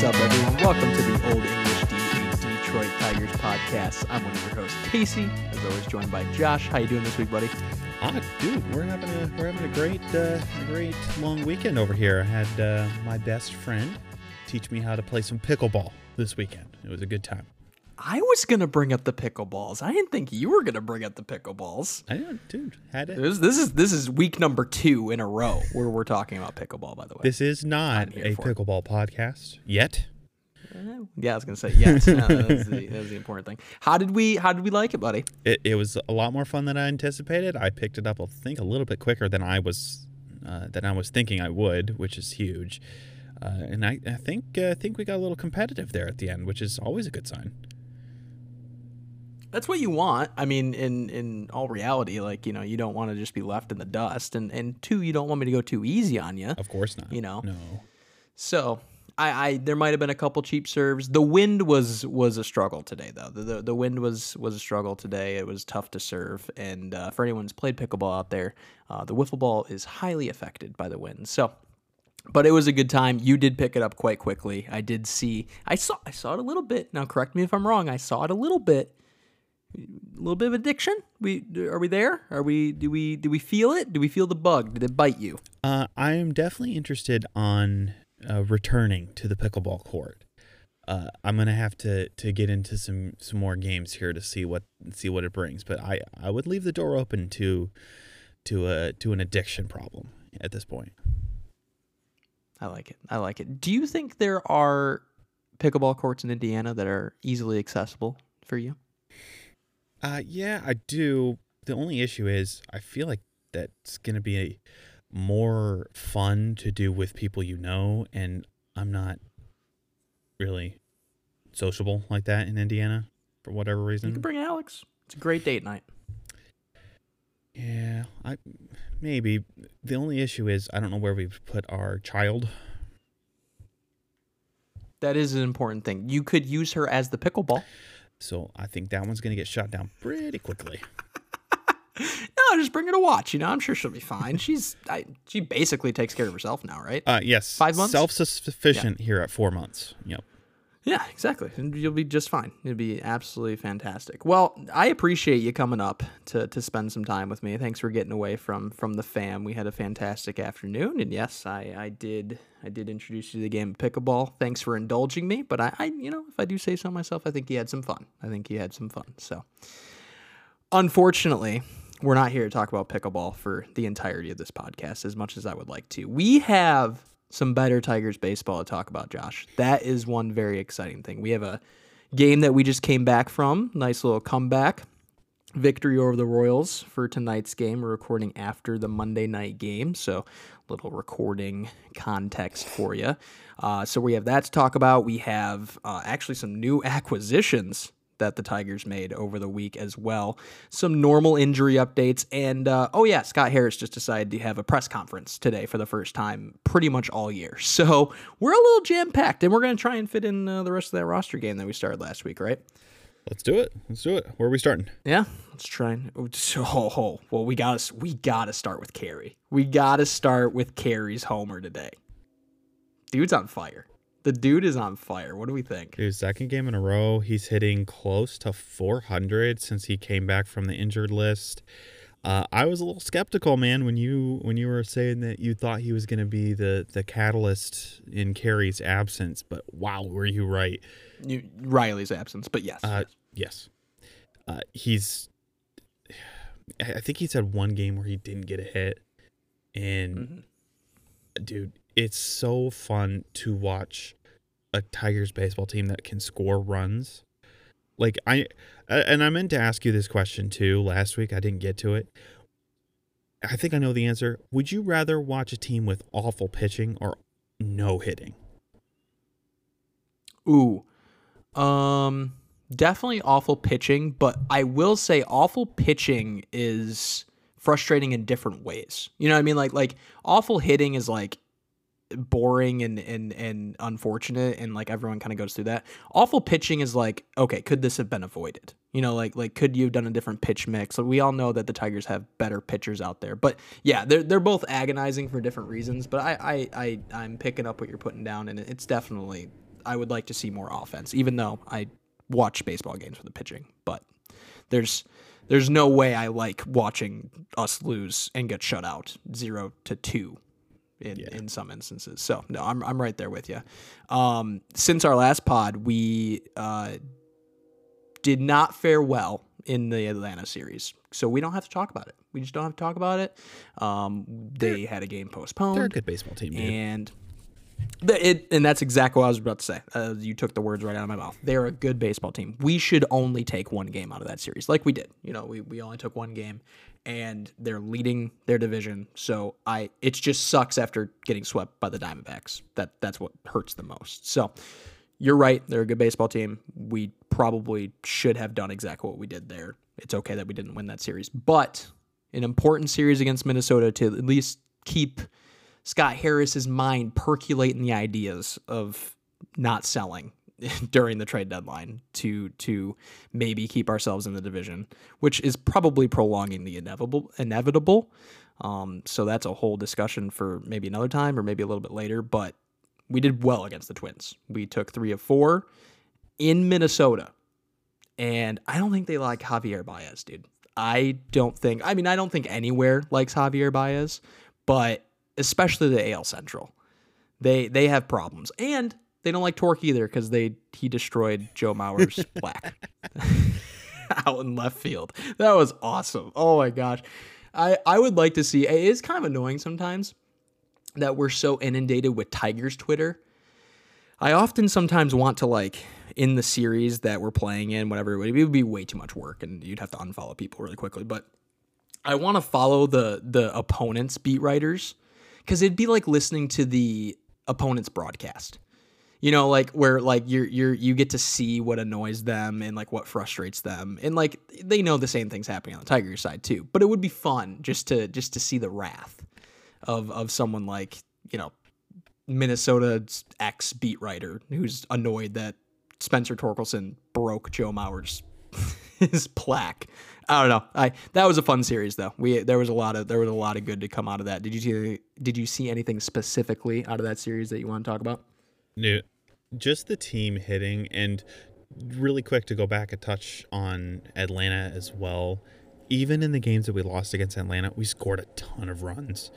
What's up, everyone? Welcome to the Old English Detroit Tigers podcast. I'm one of your hosts, Casey, as always, joined by Josh. How you doing this week, buddy? Ah, dude, we're having a we're having a great uh, great long weekend over here. I had uh, my best friend teach me how to play some pickleball this weekend. It was a good time. I was gonna bring up the pickleballs. I didn't think you were gonna bring up the pickleballs. I know, dude, had it. This, this is this is week number two in a row where we're talking about pickleball. By the way, This is not a for it. pickleball podcast yet. yeah, I was gonna say yes. No, was the, the important thing. How did we How did we like it, buddy? It, it was a lot more fun than I anticipated. I picked it up, I think, a little bit quicker than I was uh, than I was thinking I would, which is huge. Uh, and I, I think uh, I think we got a little competitive there at the end, which is always a good sign. That's what you want. I mean, in in all reality, like you know, you don't want to just be left in the dust, and and two, you don't want me to go too easy on you. Of course not. You know. no. So I, I there might have been a couple cheap serves. The wind was was a struggle today, though. The the, the wind was was a struggle today. It was tough to serve, and uh, for anyone who's played pickleball out there, uh, the wiffle ball is highly affected by the wind. So. But it was a good time. You did pick it up quite quickly. I did see. I saw. I saw it a little bit. Now, correct me if I'm wrong. I saw it a little bit. A little bit of addiction. We are we there? Are we? Do we? Do we feel it? Do we feel the bug? Did it bite you? Uh, I am definitely interested on uh, returning to the pickleball court. Uh, I'm gonna have to to get into some some more games here to see what see what it brings. But I I would leave the door open to to a to an addiction problem at this point. I like it. I like it. Do you think there are pickleball courts in Indiana that are easily accessible for you? Uh, yeah, I do. The only issue is I feel like that's gonna be a more fun to do with people you know, and I'm not really sociable like that in Indiana for whatever reason. You can bring Alex. It's a great date night. Yeah, I maybe the only issue is I don't know where we've put our child. That is an important thing. You could use her as the pickleball. So I think that one's gonna get shot down pretty quickly. No, just bring her to watch. You know, I'm sure she'll be fine. She's I, she basically takes care of herself now, right? Uh, yes, Five months? self-sufficient here at four months. Yep. Yeah, exactly. And you'll be just fine. It'll be absolutely fantastic. Well, I appreciate you coming up to, to spend some time with me. Thanks for getting away from from the fam. We had a fantastic afternoon, and yes, I, I did I did introduce you to the game of pickleball. Thanks for indulging me. But I, I you know if I do say so myself, I think you had some fun. I think you had some fun. So, unfortunately, we're not here to talk about pickleball for the entirety of this podcast as much as I would like to. We have some better Tigers baseball to talk about, Josh. That is one very exciting thing. We have a game that we just came back from. Nice little comeback victory over the Royals for tonight's game. We're recording after the Monday night game, so little recording context for you. Uh, so we have that to talk about. We have uh, actually some new acquisitions that the Tigers made over the week as well. Some normal injury updates, and uh, oh yeah, Scott Harris just decided to have a press conference today for the first time pretty much all year. So we're a little jam packed, and we're going to try and fit in uh, the rest of that roster game that we started last week, right? Let's do it. Let's do it. Where are we starting? Yeah, let's try and oh, so, oh, well we got to we got to start with Kerry. We got to start with Kerry's homer today. Dude's on fire. The dude is on fire. What do we think? Dude, second game in a row. He's hitting close to 400 since he came back from the injured list. Uh, I was a little skeptical, man, when you when you were saying that you thought he was going to be the the catalyst in Kerry's absence. But wow, were you right? You, Riley's absence, but yes. Uh, yes, uh, he's. I think he's had one game where he didn't get a hit, and Mhm. dude, it's so fun to watch a Tigers baseball team that can score runs. Like I and I meant to ask you this question too last week. I didn't get to it. I think I know the answer. Would you rather watch a team with awful pitching or no hitting? Ooh. Um definitely awful pitching, but I will say awful pitching is frustrating in different ways. You know what I mean? Like like awful hitting is like boring and and and unfortunate and like everyone kind of goes through that. Awful pitching is like, okay, could this have been avoided? You know, like like could you have done a different pitch mix? Like, we all know that the Tigers have better pitchers out there. But yeah, they're they're both agonizing for different reasons. But I I, I I'm picking up what you're putting down and it's definitely I would like to see more offense, even though I watch baseball games for the pitching. But there's there's no way I like watching us lose and get shut out zero to two in, yeah. in some instances. So no, I'm I'm right there with you. Um, since our last pod, we uh, did not fare well in the Atlanta series, so we don't have to talk about it. We just don't have to talk about it. Um, they they're, had a game postponed. They're a good baseball team, dude. and it, and that's exactly what I was about to say. Uh, you took the words right out of my mouth. They're a good baseball team. We should only take one game out of that series, like we did. You know, we, we only took one game, and they're leading their division. So I, it just sucks after getting swept by the Diamondbacks. That that's what hurts the most. So you're right. They're a good baseball team. We probably should have done exactly what we did there. It's okay that we didn't win that series, but an important series against Minnesota to at least keep Scott Harris's mind percolating the ideas of not selling during the trade deadline to to maybe keep ourselves in the division, which is probably prolonging the inevitable inevitable. Um, so that's a whole discussion for maybe another time or maybe a little bit later. But we did well against the Twins. We took three of four in Minnesota, and I don't think they like Javier Baez, dude. I don't think. I mean, I don't think anywhere likes Javier Baez, but especially the AL Central. They they have problems, and they don't like Torque either because they he destroyed Joe Mauer's plaque out in left field. That was awesome. Oh my gosh, I I would like to see. It is kind of annoying sometimes that we're so inundated with Tigers Twitter. I often sometimes want to like in the series that we're playing in, whatever it would be way too much work, and you'd have to unfollow people really quickly. But I want to follow the the opponents' beat writers because it'd be like listening to the opponent's broadcast. You know, like where like you're you're you get to see what annoys them and like what frustrates them, and like they know the same things happening on the Tigers side too. But it would be fun just to just to see the wrath of of someone like you know Minnesota's ex beat writer who's annoyed that Spencer Torkelson broke Joe Mauer's his plaque I don't know. I that was a fun series though. We there was a lot of there was a lot of good to come out of that. Did you see did you see anything specifically out of that series that you want to talk about? No, just the team hitting and really quick to go back a touch on Atlanta as well. Even in the games that we lost against Atlanta, we scored a ton of runs.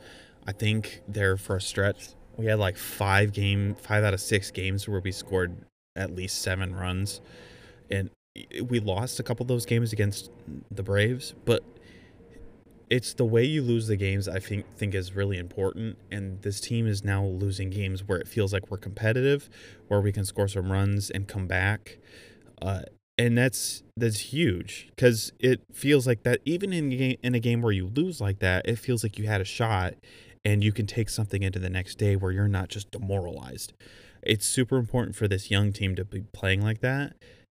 I think there for a stretch we had like five game five out of six games where we scored at least seven runs and we lost a couple of those games against the Braves, but it's the way you lose the games I think think is really important. And this team is now losing games where it feels like we're competitive, where we can score some runs and come back. Uh, and that's that's huge because it feels like that even in game, in a game where you lose like that, it feels like you had a shot and you can take something into the next day where you're not just demoralized. It's super important for this young team to be playing like that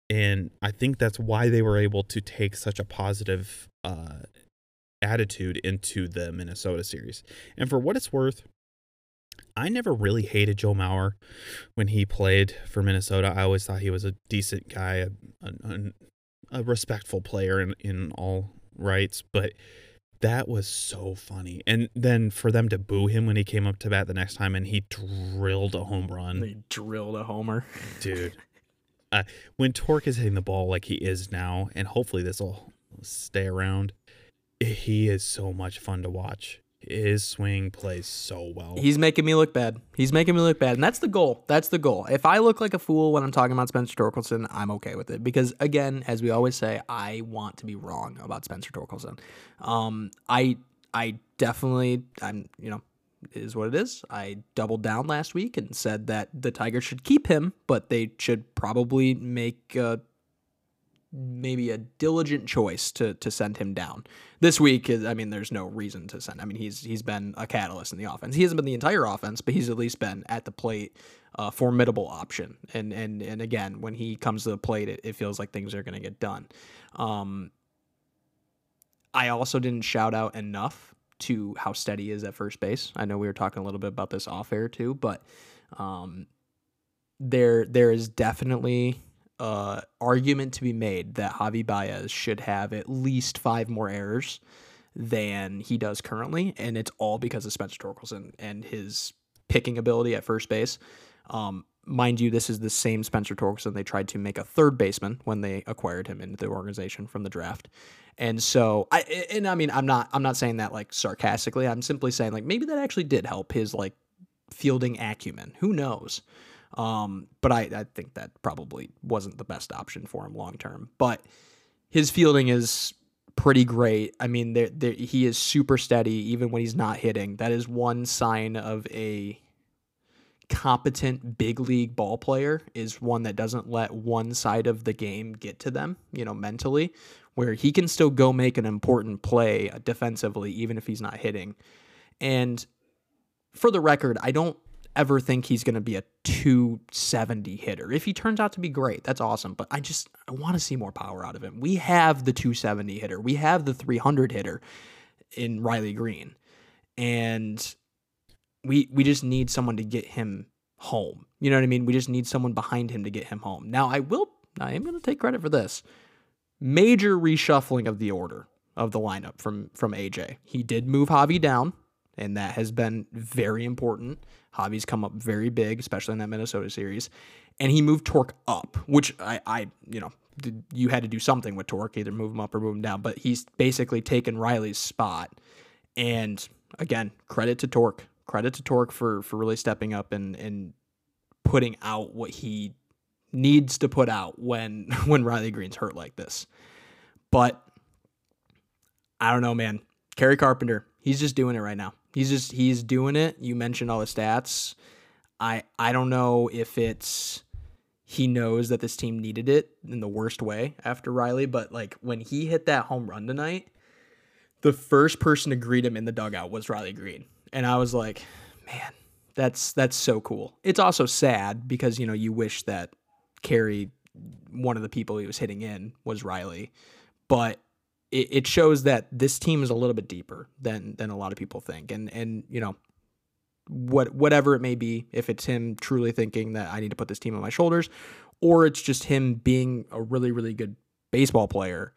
and I think that's why they were able to take such a positive uh, attitude into the Minnesota series. And for what it's worth, I never really hated Joe Mauer when he played for Minnesota. I always thought he was a decent guy, a, a, a respectful player in, in all rights, but that was so funny. And then for them to boo him when he came up to bat the next time and he drilled a home run. He drilled a homer. Dude, uh, when Torque is hitting the ball like he is now, and hopefully this will stay around, he is so much fun to watch. His swing plays so well. He's making me look bad. He's making me look bad. And that's the goal. That's the goal. If I look like a fool when I'm talking about Spencer Torkelson, I'm okay with it. Because again, as we always say, I want to be wrong about Spencer Torkelson. Um, I I definitely I'm you know is what it is. I doubled down last week and said that the Tigers should keep him, but they should probably make a, maybe a diligent choice to to send him down. This week, I mean, there's no reason to send. I mean, he's he's been a catalyst in the offense. He hasn't been the entire offense, but he's at least been at the plate a formidable option. And and and again, when he comes to the plate, it, it feels like things are going to get done. Um, I also didn't shout out enough to how steady he is at first base. I know we were talking a little bit about this off air too, but um, there there is definitely uh, argument to be made that Javi Baez should have at least five more errors than he does currently, and it's all because of Spencer Torkelson and his picking ability at first base. Um, mind you, this is the same Spencer Torkelson they tried to make a third baseman when they acquired him into the organization from the draft. And so I and I mean I'm not I'm not saying that like sarcastically. I'm simply saying like maybe that actually did help his like fielding acumen. Who knows? Um, but I, I think that probably wasn't the best option for him long term. But his fielding is pretty great. I mean, there he is super steady even when he's not hitting. That is one sign of a competent big league ball player is one that doesn't let one side of the game get to them, you know, mentally, where he can still go make an important play defensively even if he's not hitting. And for the record, I don't ever think he's going to be a 270 hitter. If he turns out to be great, that's awesome. But I just I want to see more power out of him. We have the 270 hitter. We have the 300 hitter in Riley Greene. and we we just need someone to get him home. You know what I mean? We just need someone behind him to get him home. Now I will. I am going to take credit for this. Major reshuffling of the order of the lineup from from AJ. He did move Javi down and that has been very important. Javi's come up very big, especially in that Minnesota series, and he moved Torque up, which I, I you know, you had to do something with Torque, either move him up or move him down. But he's basically taken Riley's spot, and again, credit to Torque, credit to Torque for for really stepping up and and putting out what he needs to put out when when Riley Greene's hurt like this. But I don't know, man. Kerry Carpenter, he's just doing it right now. He's just he's doing it. You mentioned all the stats. I I don't know if it's he knows that this team needed it in the worst way after Riley, but like when he hit that home run tonight, the first person to greet him in the dugout was Riley Greene. And I was like, man, that's that's so cool. It's also sad because you know you wish that Kerry, one of the people he was hitting in, was Riley, but it, it shows that this team is a little bit deeper than than a lot of people think. And and you know, what whatever it may be, if it's him truly thinking that I need to put this team on my shoulders, or it's just him being a really really good baseball player.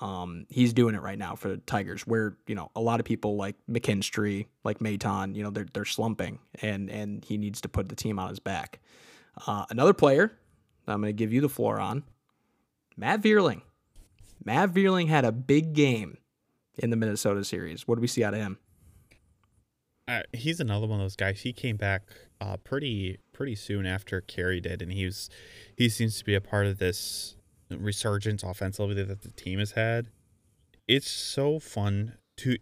Um, he's doing it right now for the Tigers, where you know a lot of people like McKinstry, like Maton, you know they're they're slumping, and and he needs to put the team on his back. Uh, another player I'm going to give you the floor on, Matt Vierling. Matt Vierling had a big game in the Minnesota series. What do we see out of him? Uh, he's another one of those guys. He came back uh, pretty pretty soon after Kerry did, and he was he seems to be a part of this resurgence offensively that the team has had. It's so fun to.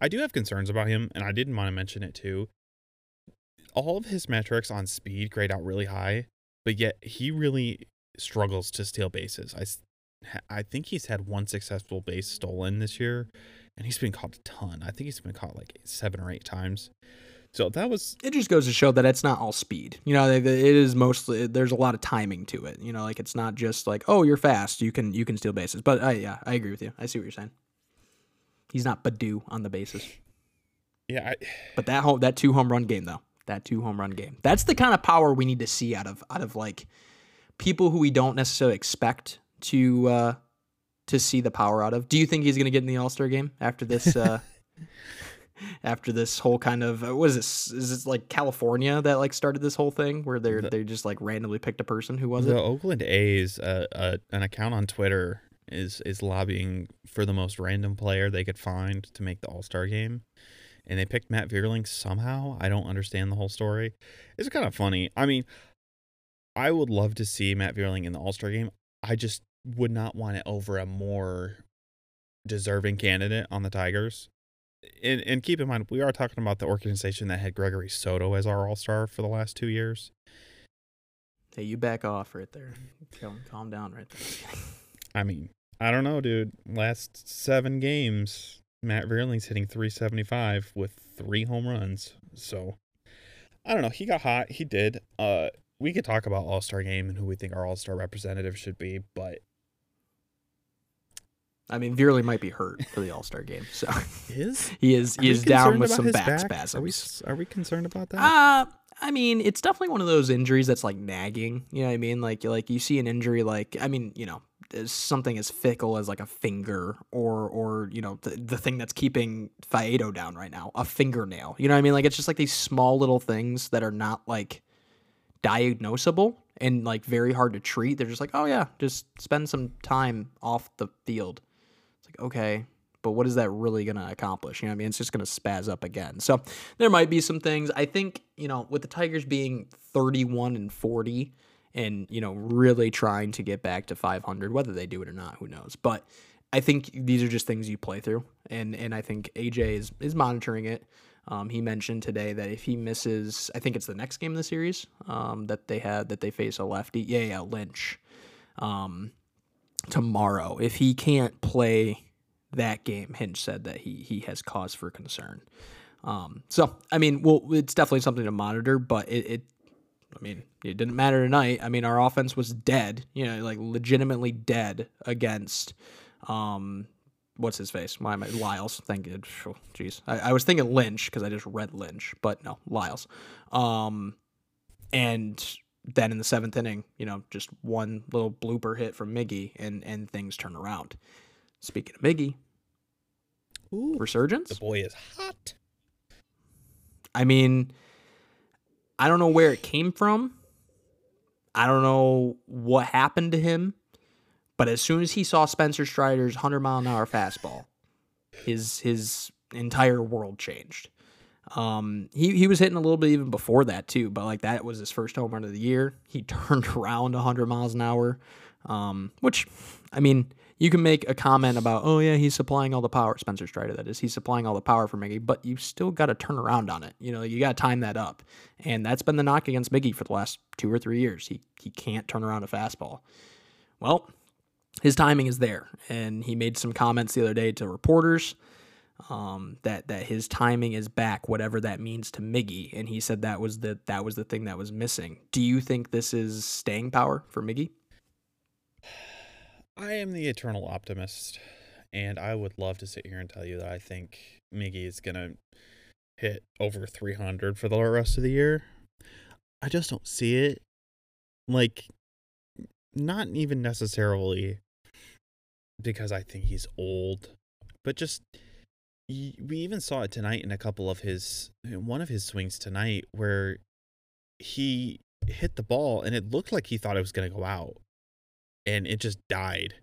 I do have concerns about him, and I didn't want to mention it too. All of his metrics on speed grade out really high, but yet he really struggles to steal bases. I I think he's had one successful base stolen this year, and he's been caught a ton. I think he's been caught like seven or eight times. So that was. It just goes to show that it's not all speed. You know, it is mostly there's a lot of timing to it. You know, like it's not just like oh you're fast, you can you can steal bases. But I, yeah, I agree with you. I see what you're saying. He's not Baddoo on the bases. Yeah, I, but that home that two home run game though, that two home run game, that's the kind of power we need to see out of out of like people who we don't necessarily expect to uh, to see the power out of. Do you think he's going to get in the All Star game after this? Uh, after this whole kind of uh, what is this? Is this like California that like started this whole thing where they the, they just like randomly picked a person? Who was the it? The Oakland A's, uh, uh, an account on Twitter is is lobbying for the most random player they could find to make the All Star game. And they picked Matt Vierling somehow. I don't understand the whole story. It's kind of funny. I mean, I would love to see Matt Vierling in the All Star game. I just would not want it over a more deserving candidate on the Tigers. And, and keep in mind, we are talking about the organization that had Gregory Soto as our All Star for the last two years. Hey, you back off right there. Calm, calm down right there. I mean, I don't know, dude. Last seven games, Matt Vierling's hitting 375 with three home runs. So I don't know. He got hot. He did. Uh, we could talk about All Star Game and who we think our All Star representative should be, but I mean, Vierling might be hurt for the All Star game, so is he is he is down with some back, back, spasms. Are we are we concerned about that? Uh I mean, it's definitely one of those injuries that's like nagging. You know what I mean? Like like you see an injury like I mean, you know, something as fickle as like a finger or or you know the, the thing that's keeping Faedo down right now, a fingernail. You know what I mean? Like it's just like these small little things that are not like diagnosable and like very hard to treat. They're just like, oh yeah, just spend some time off the field. Like, okay, but what is that really going to accomplish? You know I mean? It's just going to spaz up again. So there might be some things. I think, you know, with the Tigers being 31 and 40 and, you know, really trying to get back to 500, whether they do it or not, who knows. But I think these are just things you play through. And, and I think AJ is, is monitoring it. Um, he mentioned today that if he misses, I think it's the next game in the series um, that they had that they face a lefty. Yeah, yeah, Lynch. Um, tomorrow, if he can't play that game, Hinch said that he he has cause for concern. Um, so I mean, well, it's definitely something to monitor, but it, it I mean, it didn't matter tonight. I mean, our offense was dead, you know, like legitimately dead against um, what's his face? I Lyles? Thank you. Jeez, I, I, was thinking Lynch because I just read Lynch, but no, Lyles. Um, and then in the seventh inning, you know, just one little blooper hit from Miggy, and and things turn around. Speaking of Miggy, Ooh, resurgence. The boy is hot. I mean, I don't know where it came from. I don't know what happened to him. But as soon as he saw Spencer Strider's 100 mile an hour fastball, his his entire world changed. Um, he he was hitting a little bit even before that too, but like that was his first home run of the year. He turned around 100 miles an hour, um, which I mean, you can make a comment about, oh yeah, he's supplying all the power. Spencer Strider, that is, he's supplying all the power for Miggy, but you still got to turn around on it. You know, you got to time that up, and that's been the knock against Miggy for the last two or three years. He he can't turn around a fastball. Well, his timing is there. And he made some comments the other day to reporters um, that that his timing is back, whatever that means to Miggy. And he said that was the that was the thing that was missing. Do you think this is staying power for Miggy? I am the eternal optimist, and I would love to sit here and tell you that I think Miggy is gonna hit over 300 for the rest of the year. I just don't see it. Like, not even necessarily because I think he's old, but just we even saw it tonight in a couple of his one of his swings tonight where he hit the ball and it looked like he thought it was going to go out and it just died.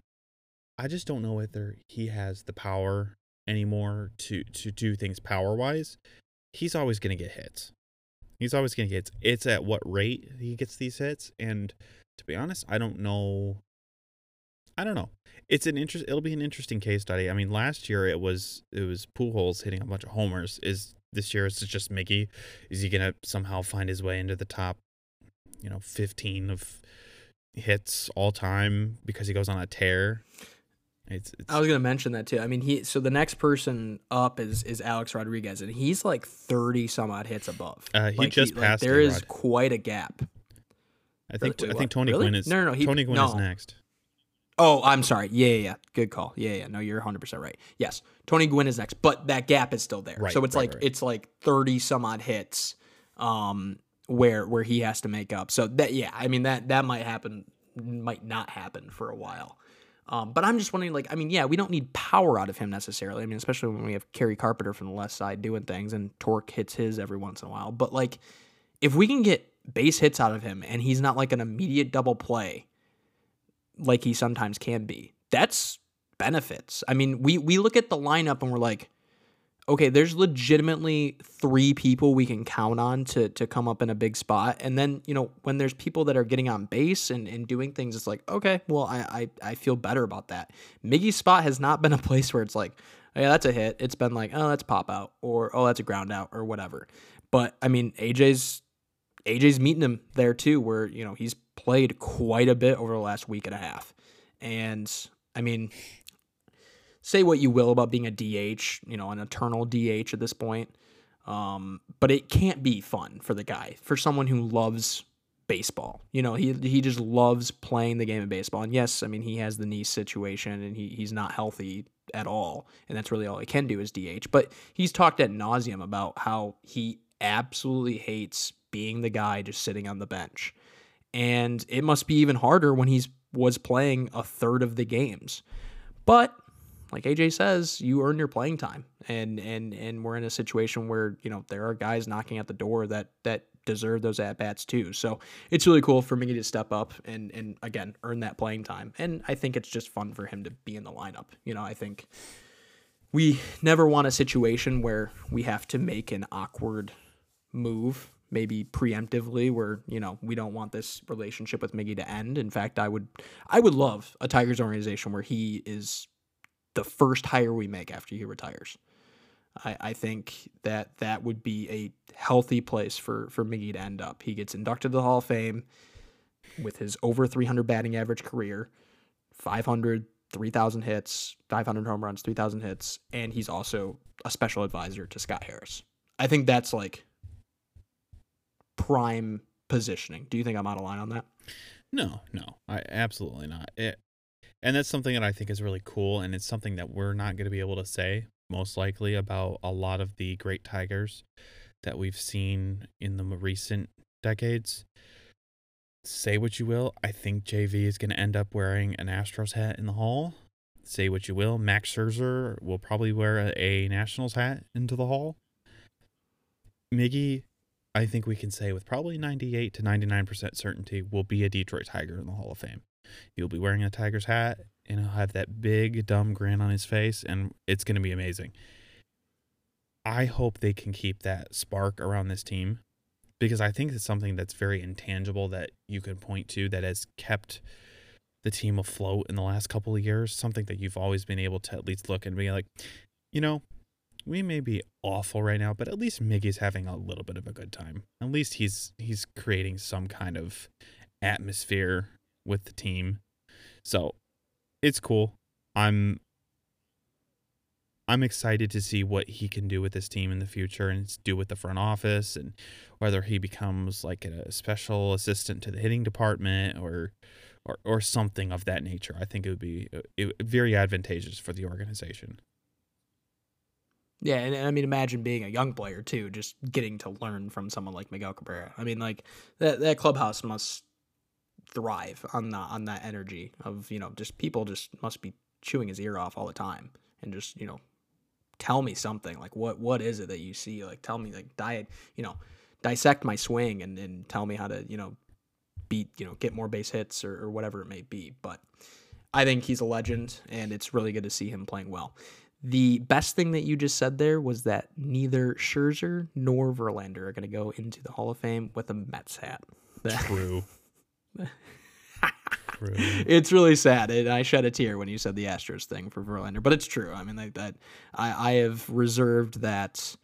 I just don't know whether he has the power anymore to to do things power-wise. He's always going to get hits. He's always going to get hits. It's at what rate he gets these hits and to be honest, I don't know I don't know. It's an interest. It'll be an interesting case study. I mean, last year it was it was Pujols hitting a bunch of homers. Is this year it's just Miggy? Is he gonna somehow find his way into the top, you know, fifteen of hits all time because he goes on a tear? It's, it's, I was gonna mention that too. I mean, he so the next person up is is Alex Rodriguez, and he's like thirty some odd hits above. Uh, he like just he, passed. Like, there is quite a gap. I think really? I think Tony really? Gwynn is no no no. He, Tony Gwynn no. is next. Oh, I'm sorry. Yeah, yeah, yeah. Good call. Yeah, yeah. No, you're 100% right. Yes. Tony Gwynn is next, but that gap is still there. Right, so it's right, like right. it's like 30 some odd hits um where where he has to make up. So that yeah, I mean that that might happen might not happen for a while. Um, but I'm just wondering, like, I mean, yeah, we don't need power out of him necessarily. I mean, especially when we have Kerry Carpenter from the left side doing things and Torque hits his every once in a while. But like, if we can get base hits out of him and he's not like an immediate double play, like he sometimes can be. That's benefits. I mean, we we look at the lineup and we're like, okay, there's legitimately three people we can count on to to come up in a big spot. And then, you know, when there's people that are getting on base and, and doing things, it's like, okay, well, I, I I feel better about that. Miggy's spot has not been a place where it's like, oh, yeah, that's a hit. It's been like, oh, that's pop out or oh, that's a ground out or whatever. But I mean, AJ's AJ's meeting him there too, where, you know, he's played quite a bit over the last week and a half. And I mean, say what you will about being a DH, you know, an eternal DH at this point. Um, but it can't be fun for the guy, for someone who loves baseball. You know, he he just loves playing the game of baseball. And yes, I mean he has the knee situation and he, he's not healthy at all. And that's really all he can do is DH. But he's talked at nauseum about how he absolutely hates being the guy just sitting on the bench and it must be even harder when he's was playing a third of the games. But like AJ says, you earn your playing time, and and and we're in a situation where you know there are guys knocking at the door that that deserve those at bats too. So it's really cool for Miggy to step up and and again earn that playing time. And I think it's just fun for him to be in the lineup. You know, I think we never want a situation where we have to make an awkward move maybe preemptively where you know we don't want this relationship with Miggy to end. In fact, I would I would love a Tigers organization where he is the first hire we make after he retires. I, I think that that would be a healthy place for for Miggy to end up. He gets inducted to the Hall of Fame with his over 300 batting average career, 500, 3,000 hits, 500 home runs, 3,000 hits, and he's also a special advisor to Scott Harris. I think that's like prime positioning. Do you think I'm out of line on that? No, no, I absolutely not. It, and that's something that I think is really cool, and it's something that we're not going to be able to say most likely about a lot of the great tigers that we've seen in the recent decades. Say what you will, I think JV is going to end up wearing an Astros hat in the hall. Say what you will, Max Scherzer will probably wear a, a Nationals hat into the hall. Miggy I think we can say with probably 98 to 99% certainty will be a Detroit Tiger in the Hall of Fame. He'll be wearing a Tiger's hat and he'll have that big dumb grin on his face and it's going to be amazing. I hope they can keep that spark around this team because I think it's something that's very intangible that you can point to that has kept the team afloat in the last couple of years, something that you've always been able to at least look and be like, you know, we may be awful right now, but at least Miggy's having a little bit of a good time. At least he's he's creating some kind of atmosphere with the team. So it's cool. I'm I'm excited to see what he can do with this team in the future and do with the front office and whether he becomes like a special assistant to the hitting department or or, or something of that nature. I think it would be uh, very advantageous for the organization. Yeah, and, and, I mean, imagine being a young player too, just getting to learn from someone like Miguel Cabrera. I mean, like that that clubhouse must thrive on the on that energy of you know just people just must be chewing his ear off all the time and just you know tell me something like what what is it that you see like tell me like diet you know dissect my swing and, and tell me how to you know beat you know get more base hits or, or whatever it may be but I think he's a legend and it's really good to see him playing well. The best thing that you just said there was that neither Scherzer nor Verlander are going to go into the Hall of Fame with a Mets hat. True. True. It's really sad, and I shed a tear when you said the Astros thing for Verlander, but it's true. I mean, like that, I, I have reserved that.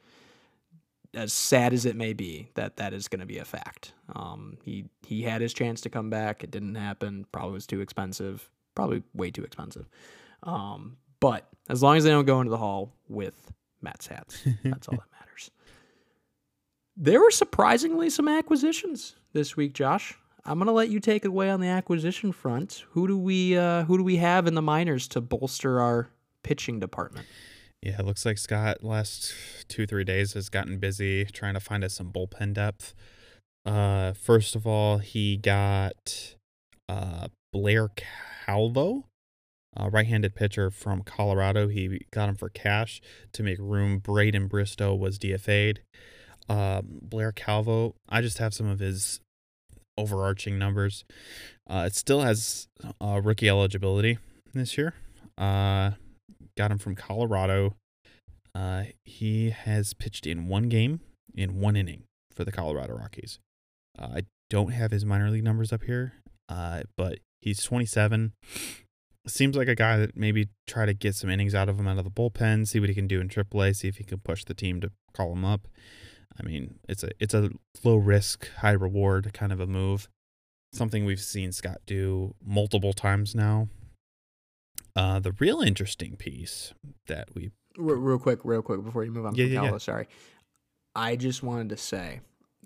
As sad as it may be, that that is going to be a fact. Um, he he had his chance to come back. It didn't happen. Probably was too expensive. Probably way too expensive. Um, but as long as they don't go into the hall with Matt's hats, that's all that matters. There were surprisingly some acquisitions this week, Josh. I'm gonna let you take it away on the acquisition front. Who do we uh, who do we have in the minors to bolster our pitching department? Yeah, it looks like Scott last two three days has gotten busy trying to find us some bullpen depth. Uh, first of all, he got uh, Blair Calvo uh, right-handed pitcher from Colorado. He got him for cash to make room. Braden Bristo was DFA'd. Um, Blair Calvo, I just have some of his overarching numbers. Uh, it still has uh, rookie eligibility this year. Uh, got him from Colorado. Uh, he has pitched in one game in one inning for the Colorado Rockies. Uh, I don't have his minor league numbers up here, uh, but he's 27 seems like a guy that maybe try to get some innings out of him out of the bullpen, see what he can do in AAA, see if he can push the team to call him up. I mean, it's a it's a low risk, high reward kind of a move. Something we've seen Scott do multiple times now. Uh, the real interesting piece that we real, real quick, real quick before you move on yeah, yeah, yeah. sorry. I just wanted to say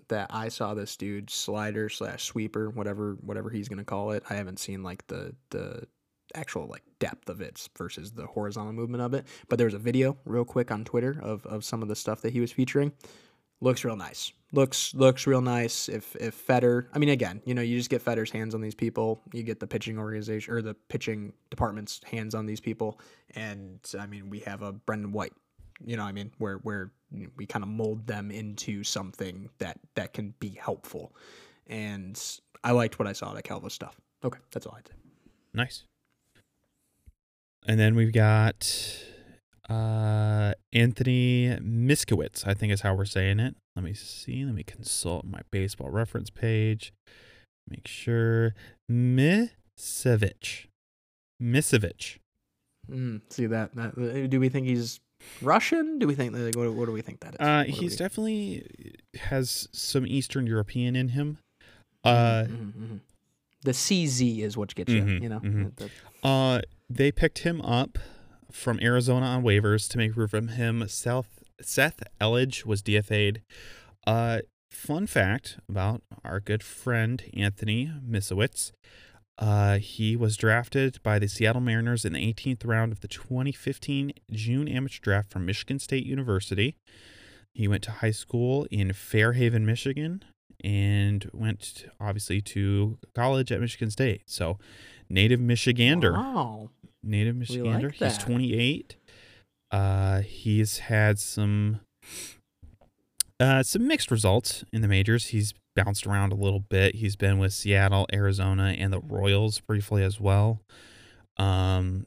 that I saw this dude slider slash sweeper, whatever whatever he's gonna call it. I haven't seen like the the actual like depth of it versus the horizontal movement of it. But there was a video real quick on Twitter of, of some of the stuff that he was featuring. Looks real nice. Looks looks real nice. If if Fetter, I mean, again, you know, you just get Fetter's hands on these people. You get the pitching organization or the pitching department's hands on these people, and I mean, we have a Brendan White. You know, I mean, where where we kind of mold them into something that that can be helpful. And I liked what I saw at Calvo stuff. Okay, that's all I'd say. Nice. And then we've got uh, Anthony Miskowitz, I think is how we're saying it. Let me see. Let me consult my baseball reference page. Make sure. Misiewicz. Misiewicz. Mm, see that, that? uh, Do we think he's Russian? Do we think like, what, what do we think that is? Uh, he's definitely has some Eastern European in him. Uh, Mhm, mhm. the CZ is what gets you. Mhm, You know, mhm. The- Uh, they picked him up from Arizona on waivers to make room for him. Seth Elledge was DFA'd. Uh, fun fact about our good friend Anthony Misiewicz. Uh, he was drafted by the Seattle Mariners in the 18th round of the 2015 June amateur draft from Michigan State University. He went to high school in Fairhaven, Michigan, and went obviously to college at Michigan State. So, native Michigander Wow. Native Michigander. like He's 28. Uh, he's had some uh, some mixed results in the majors. He's bounced around a little bit. He's been with Seattle, Arizona, and the Royals briefly as well. Um,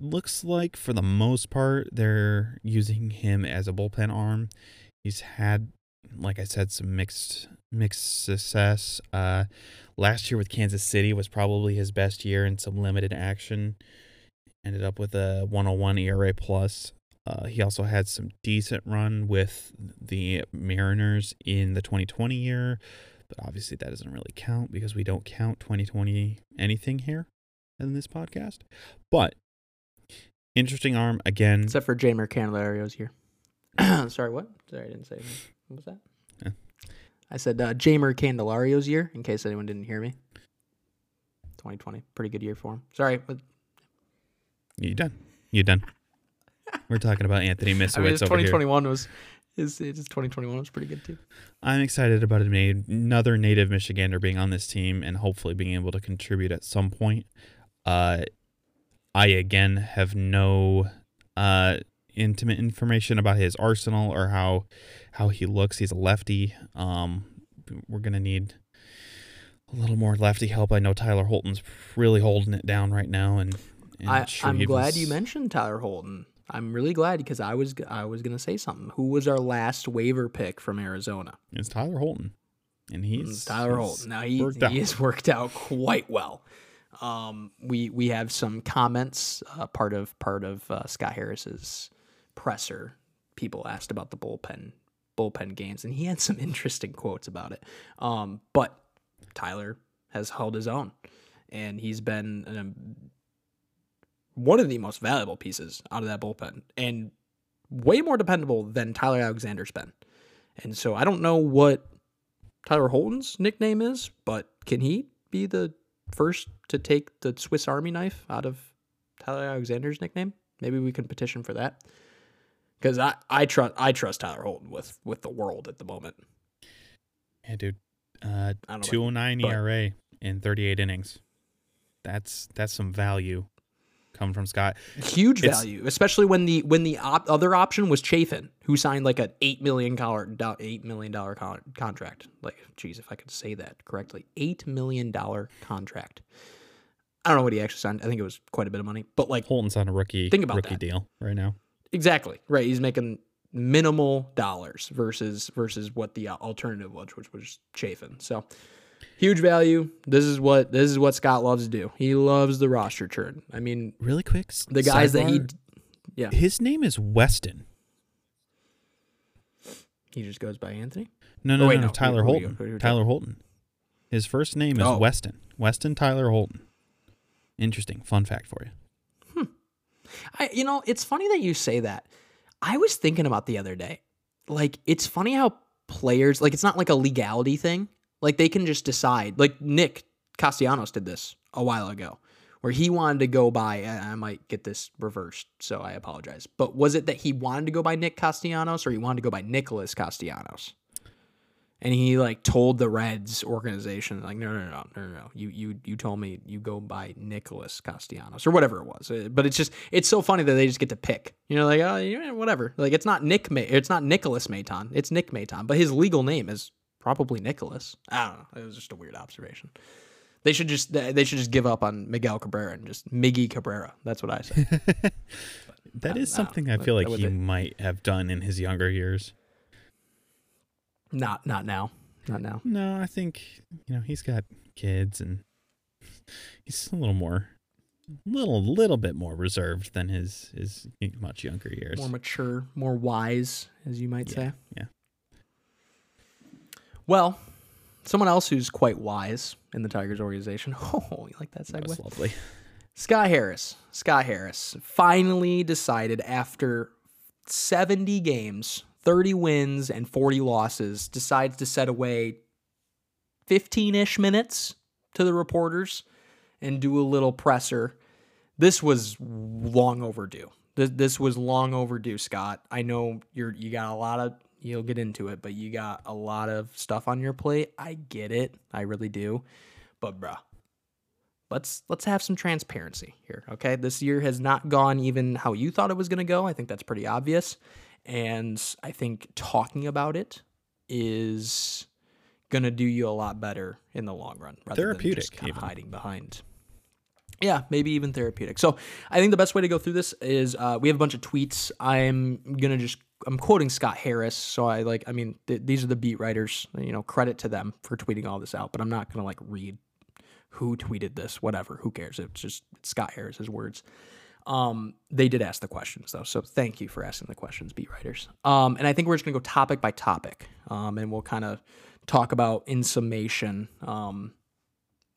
looks like for the most part they're using him as a bullpen arm. He's had, like I said, some mixed mixed success. Uh, last year with Kansas City was probably his best year in some limited action. Ended up with a 101 ERA plus. Uh, he also had some decent run with the Mariners in the 2020 year, but obviously that doesn't really count because we don't count 2020 anything here in this podcast. But interesting arm again. Except for Jeimer Candelario's year. Sorry, what? Sorry, I didn't say anything. What was that? I said uh, Jeimer Candelario's year, in case anyone didn't hear me. 2020, pretty good year for him. Sorry, but You done? You done? We're talking about Anthony I mean, Misiewicz his over here. 2021 was his, his 2021 was pretty good too. I'm excited about another native Michigander being on this team and hopefully being able to contribute at some point. Uh, I again have no uh, intimate information about his arsenal or how how he looks. He's a lefty. Um, we're gonna need a little more lefty help. I know Tyler Holton's really holding it down right now, and, and I, I'm glad you mentioned Tyler Holton. I'm really glad because I was I was gonna say something. Who was our last waiver pick from Arizona? It's Tyler Holton, and he's It's Tyler he's Holton. Now he worked out. he has worked out quite well. Um, we we have some comments. Uh, part of part of uh, Scott Harris's presser. People asked about the bullpen bullpen games, and he had some interesting quotes about it. Um, but Tyler has held his own, and he's been an, one of the most valuable pieces out of that bullpen, and way more dependable than Tyler Alexander's been. And so I don't know what Tyler Holton's nickname is, but can he be the first to take the Swiss Army knife out of Tyler Alexander's nickname? Maybe we can petition for that. Because I, I trust I trust Tyler Holton with with the world at the moment. Yeah, dude. Uh, I don't know about two oh nine ERA in thirty eight innings. That's that's some value coming from Scott. Huge It's- value, especially when the when the op- other option was Chafin, who signed like an eight million dollar eight million dollar con- contract. Like, geez, if I could say that correctly, eight million dollar contract. I don't know what he actually signed. I think it was quite a bit of money, but like Holton's on a rookie Think about rookie that. deal right now. Exactly right. He's making minimal dollars versus versus what the uh, alternative was, which was Chafin. So huge value. This is what this is what Scott loves to do. He loves the roster churn. I mean, Really quick, the guys that he yeah his name is Weston. he just goes by Anthony. No, no, wait, no, no, Tyler Holton. who Tyler Holton. His first name is Oh. Weston. Weston Tyler Holton. Interesting fun fact for you. I you know it's funny that you say that. I was thinking about the other day. Like it's funny how players like it's not like a legality thing. Like they can just decide. Like Nick Castellanos did this a while ago, where he wanted to go by. I might get this reversed, so I apologize. But was it that he wanted to go by Nick Castellanos, or he wanted to go by Nicholas Castellanos? And he like told the Reds organization like no no no no no no. You you you told me you go by Nicholas Castellanos or whatever it was. Uh, but it's just it's so funny that they just get to pick. You know like oh yeah, whatever. Like it's not Nick May it's not Nicholas Maton it's Nick Maton. But his legal name is probably Nicholas I don't know. It was just a weird observation. They should just they should just give up on Miguel Cabrera and just Miggy Cabrera. That's what I say that is something I, I feel like he might have done in his younger years not not now. Not now. No, I think you know he's got kids and he's a little more little little bit more reserved than his his much younger years. More mature, more wise, as you might yeah, say. Yeah. Well, someone else who's quite wise in the Tigers organization. Oh, you like that segue? That's lovely. Scott Harris. Scott Harris finally decided after 70 games 30 wins and 40 losses, decides to set away 15 ish minutes to the reporters and do a little presser. This was long overdue. This, was long overdue, Scott. I know you're you got a lot of you'll get into it, but you got a lot of stuff on your plate. I get it. I really do. But bruh, let's let's have some transparency here. Okay. This year has not gone even how you thought it was gonna go. I think that's pretty obvious. And I think talking about it is going to do you a lot better in the long run rather therapeutic, than just kind of hiding behind. Yeah, maybe even therapeutic. So I think the best way to go through this is uh, we have a bunch of tweets. I'm gonna just I'm quoting Scott Harris, so I like I mean th- these are the beat writers. You know, credit to them for tweeting all this out. But I'm not gonna like read who tweeted this, whatever. Who cares? It's just Scott Harris's words. Um, they did ask the questions though, so thank you for asking the questions, beat writers. Um, and I think we're just gonna go topic by topic, um, and we'll kind of talk about in summation um,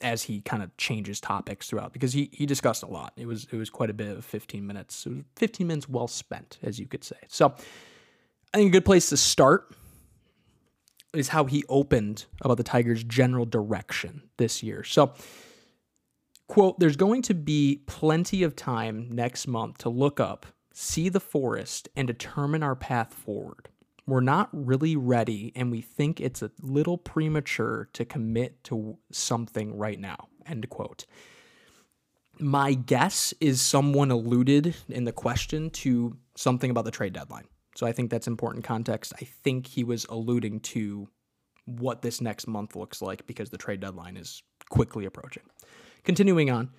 as he kind of changes topics throughout because he he discussed a lot. It was it was quite a bit of 15 minutes. 15 minutes well spent, as you could say. So I think a good place to start is how he opened about the Tigers' general direction this year. So Quote, there's going to be plenty of time next month to look up, see the forest, and determine our path forward. We're not really ready, and we think it's a little premature to commit to something right now. End quote. My guess is someone alluded in the question to something about the trade deadline. So I think that's important context. I think he was alluding to what this next month looks like because the trade deadline is quickly approaching. Continuing on,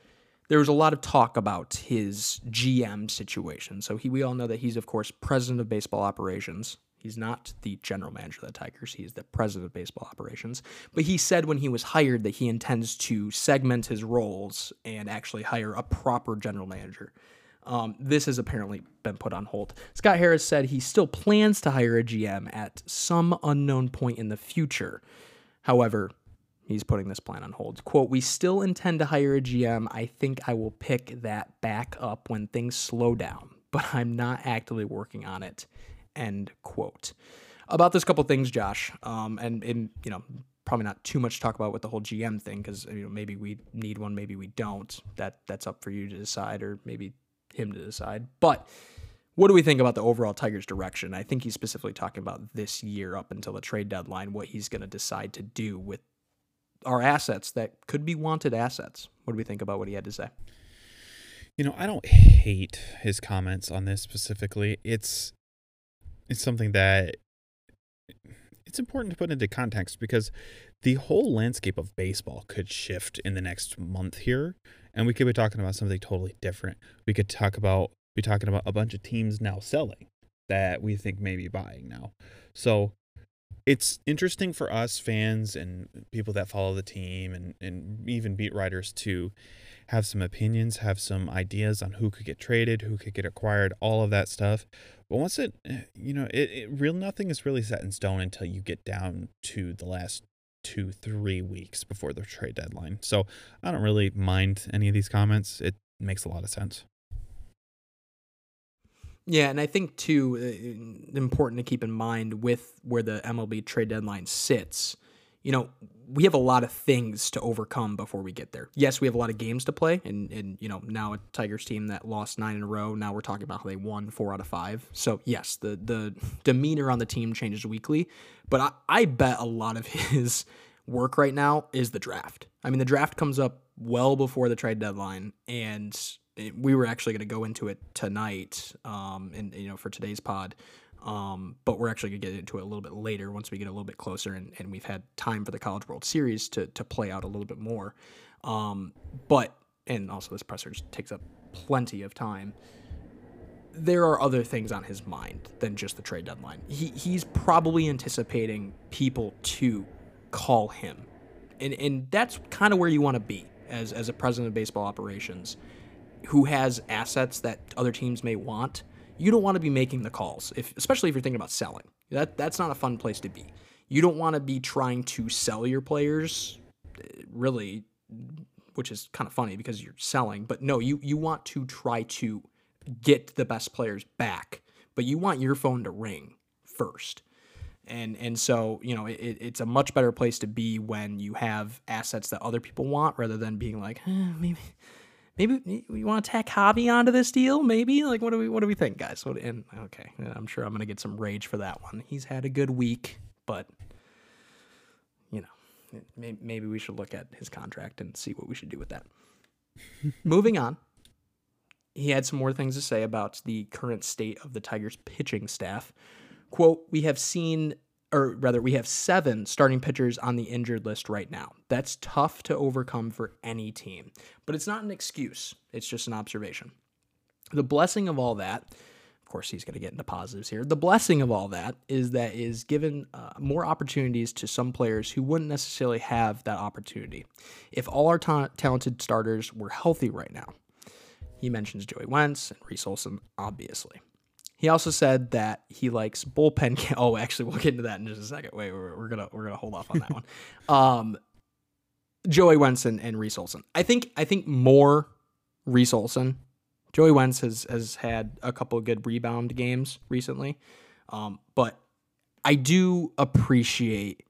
there was a lot of talk about his GM situation. So he, we all know that he's, of course, president of baseball operations. He's not the general manager of the Tigers. He's the president of baseball operations. But he said when he was hired that he intends to segment his roles and actually hire a proper general manager. Um, this has apparently been put on hold. Scott Harris said he still plans to hire a GM at some unknown point in the future. However, He's putting this plan on hold. Quote, We still intend to hire a GM. I think I will pick that back up when things slow down, but I'm not actively working on it. End quote. About this couple things, Josh, um, and, and, you know, probably not too much to talk about with the whole GM thing because you know maybe we need one, maybe we don't. That that's up for you to decide, or maybe him to decide. But what do we think about the overall Tigers' direction? I think he's specifically talking about this year up until the trade deadline, what he's going to decide to do with are assets that could be wanted assets. What do we think about what he had to say? You know, I don't hate his comments on this specifically. It's it's something that it's important to put into context because the whole landscape of baseball could shift in the next month here and we could be talking about something totally different. We could talk about be talking about a bunch of teams now selling that we think may be buying now. So it's interesting for us fans and people that follow the team and, and even beat writers to have some opinions, have some ideas on who could get traded, who could get acquired, all of that stuff. But once it, eh, you know, it, it real nothing is really set in stone until you get down to the last two, three weeks before the trade deadline. So I don't really mind any of these comments. It makes a lot of sense. Yeah, and I think too uh, important to keep in mind with where the MLB trade deadline sits. you know, we have a lot of things to overcome before we get there. Yes, we have a lot of games to play, and and you know now a Tigers team that lost nine in a row. Now we're talking about how they won four out of five. So yes, the the demeanor on the team changes weekly, but I, I bet a lot of his work right now is the draft. I mean, the draft comes up well before the trade deadline, and we were actually going to go into it tonight, um, and you know for today's pod. Um, but we're actually gonna get into it a little bit later once we get a little bit closer and, and we've had time for the College World Series to to play out a little bit more. Um, but and also this presser just takes up plenty of time. There are other things on his mind than just the trade deadline. He he's probably anticipating people to call him, and and that's kind of where you want to be as as a president of baseball operations, who has assets that other teams may want you don't want to be making the calls, if especially if you're thinking about selling. That that's not a fun place to be. You don't want to be trying to sell your players, really, which is kind of funny because you're selling. But no, you you want to try to get the best players back, but you want your phone to ring first. And and so you know it, it's a much better place to be when you have assets that other people want rather than being like eh, maybe maybe we want to tack Javi onto this deal. Maybe like what do we what do we think, guys? What, and okay, I'm sure I'm gonna get some rage for that one. He's had a good week, but you know, maybe we should look at his contract and see what we should do with that. Moving on, he had some more things to say about the current state of the Tigers pitching staff. Quote, we have seen or rather, we have seven starting pitchers on the injured list right now. That's tough to overcome for any team, but it's not an excuse. It's just an observation. The blessing of all that, of course, he's going to get into positives here. The blessing of all that is that is given uh, more opportunities to some players who wouldn't necessarily have that opportunity. If all our ta- talented starters were healthy right now, he mentions Joey Wentz and Reese Olson, obviously. He also said that he likes bullpen. oh, actually, we'll get into that in just a second. Wait, we're, we're gonna we're gonna hold off on that one. Um, Joey Wentz and, and Reese Olson. I think I think more Reese Olson. Joey Wentz has has had a couple of good rebound games recently, um, but I do appreciate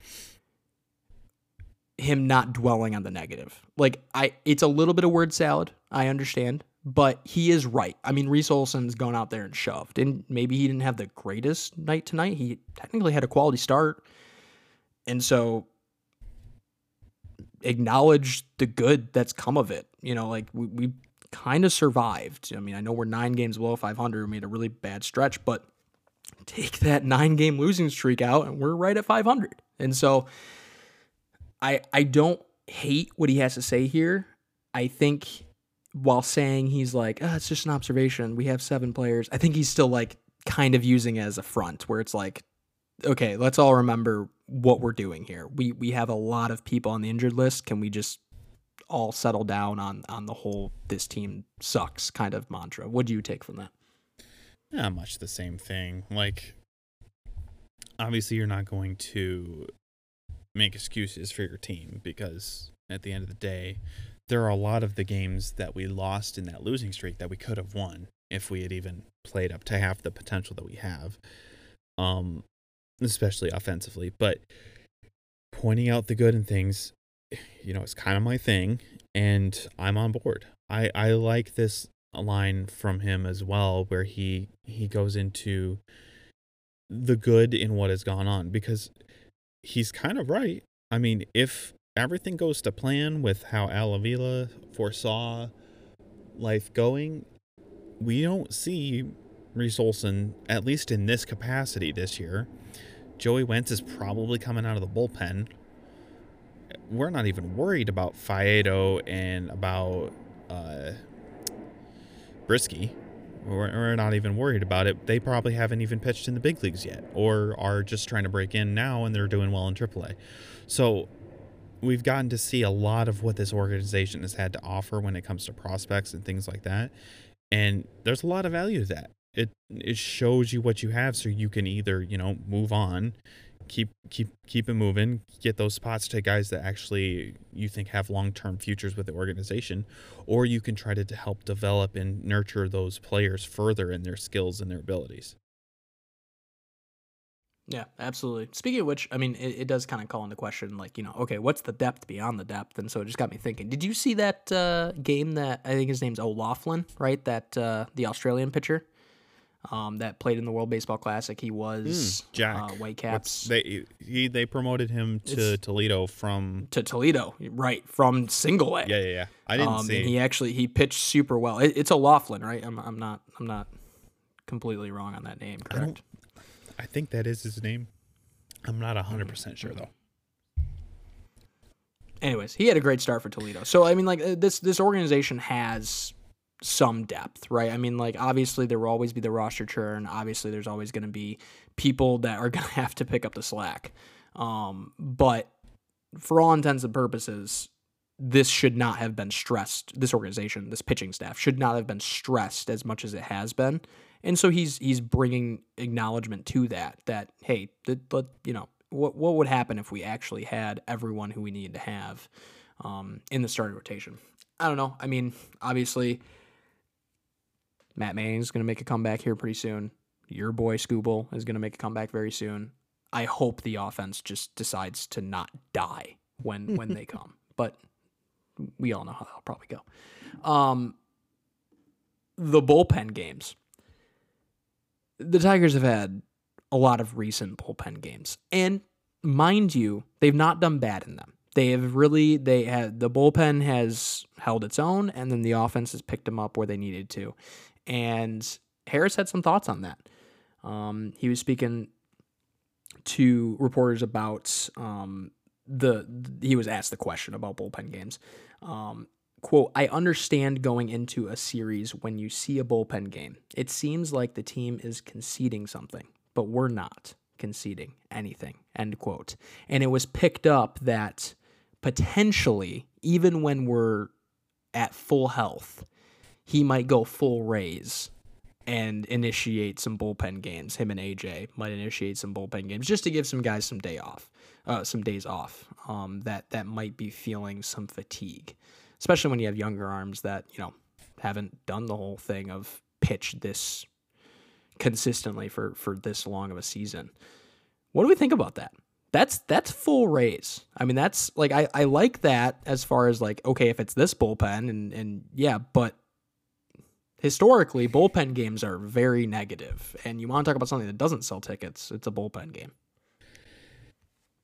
him not dwelling on the negative. Like I, it's a little bit of word salad. I understand but he is right. I mean, Reese Olson's gone out there and shoved, and maybe he didn't have the greatest night tonight. He technically had a quality start, and so acknowledge the good that's come of it. You know, like we, we kind of survived. I mean, I know we're nine games below 500. We made a really bad stretch, but take that nine game losing streak out, and we're right at 500. And so, I I don't hate what he has to say here. I think while saying he's like, oh, it's just an observation. We have seven players. I think he's still like kind of using it as a front where it's like, okay, let's all remember what we're doing here. We we have a lot of people on the injured list. Can we just all settle down on on the whole this team sucks kind of mantra? What do you take from that? Not much the same thing. Like obviously you're not going to make excuses for your team because at the end of the day, there are a lot of the games that we lost in that losing streak that we could have won if we had even played up to half the potential that we have, um, especially offensively. But pointing out the good in things, you know, it's kind of my thing, and I'm on board. I I like this line from him as well, where he he goes into the good in what has gone on because he's kind of right. I mean, if everything goes to plan with how Al Avila foresaw life going, we don't see Reese Olson, at least in this capacity this year. Joey Wentz is probably coming out of the bullpen. We're not even worried about Faedo and about uh, Brieske. We're, we're not even worried about it. They probably haven't even pitched in the big leagues yet, or are just trying to break in now and they're doing well in AAA. So we've gotten to see a lot of what this organization has had to offer when it comes to prospects and things like that. And there's a lot of value to that. It it shows you what you have so you can either, you know, move on, keep keep keep it moving, get those spots to guys that actually you think have long-term futures with the organization, or you can try to help develop and nurture those players further in their skills and their abilities. Yeah, absolutely. Speaking of which, I mean, it, it does kind of call into question, like, you know, okay, what's the depth beyond the depth? And so it just got me thinking. Did you see that uh, game that I think his name's O'Loughlin, right? That uh, the Australian pitcher um, that played in the World Baseball Classic. He was Hmm, Jack uh, Whitecaps They he they promoted him to It's- Toledo from to Toledo, right from Single A. yeah yeah yeah. I didn't um, see. And he actually he pitched super well. It, it's Laughlin, right? I'm, I'm not I'm not completely wrong on that name, I correct? I think that is his name. I'm not hundred percent sure though. anyways, he had a great start for Toledo. So I mean, like uh, this this organization has some depth, right? I mean, like obviously there will always be the roster churn. Obviously, there's always going to be people that are going to have to pick up the slack. Um, but for all intents and purposes, this should not have been stressed. This organization, this pitching staff, should not have been stressed as much as it has been. And so he's he's bringing acknowledgement to that. That hey, the, you know what what would happen if we actually had everyone who we needed to have um, in the starting rotation? I don't know. I mean, obviously, Matt Manning's going to make a comeback here pretty soon. Your boy Skubal is going to make a comeback very soon. I hope the offense just decides to not die when when they come. But we all know how that'll probably go. Um, the bullpen games. The Tigers have had a lot of recent bullpen games, and mind you, they've not done bad in them. They have really they had the bullpen has held its own, and then the offense has picked them up where they needed to. And Harris had some thoughts on that. Um, he was speaking to reporters about um, the he was asked the question about bullpen games. Um, quote, I understand going into a series when you see a bullpen game. It seems like the team is conceding something, but we're not conceding anything. End quote. And it was picked up that potentially, even when we're at full health, he might go full Rays and initiate some bullpen games. Him and AJ might initiate some bullpen games just to give some guys some day off, uh, some days off. Um, that that might be feeling some fatigue, especially when you have younger arms that you know haven't done the whole thing of pitch this consistently for for this long of a season. What do we think about that? That's that's full Rays. I mean, that's like I, I like that as far as like okay, if it's this bullpen and and yeah, but historically bullpen games are very negative, and you want to talk about something that doesn't sell tickets, it's a bullpen game.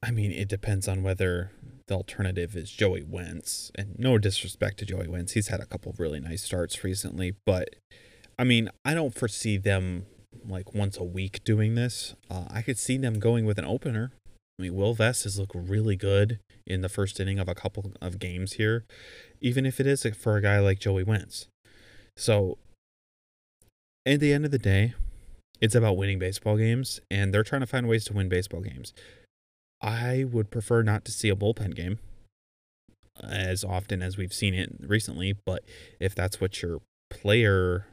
I mean, it depends on whether the alternative is Joey Wentz. And no disrespect to Joey Wentz, he's had a couple of really nice starts recently, but I mean, I don't foresee them like once a week doing this. Uh, I could see them going with an opener. I mean, Will Vest has looked really good in the first inning of a couple of games here, even if it is for a guy like Joey Wentz. So, at the end of the day, it's about winning baseball games, and they're trying to find ways to win baseball games. I would prefer not to see a bullpen game as often as we've seen it recently, but if that's what your player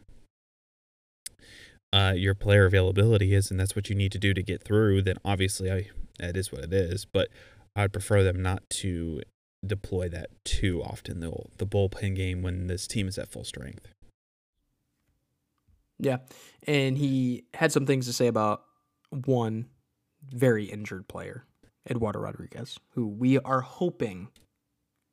uh, your player availability is, and that's what you need to do to get through, then obviously I that is what it is. But I'd prefer them not to deploy that too often. The the bullpen game when this team is at full strength. Yeah, and he had some things to say about one very injured player, Eduardo Rodriguez, who we are hoping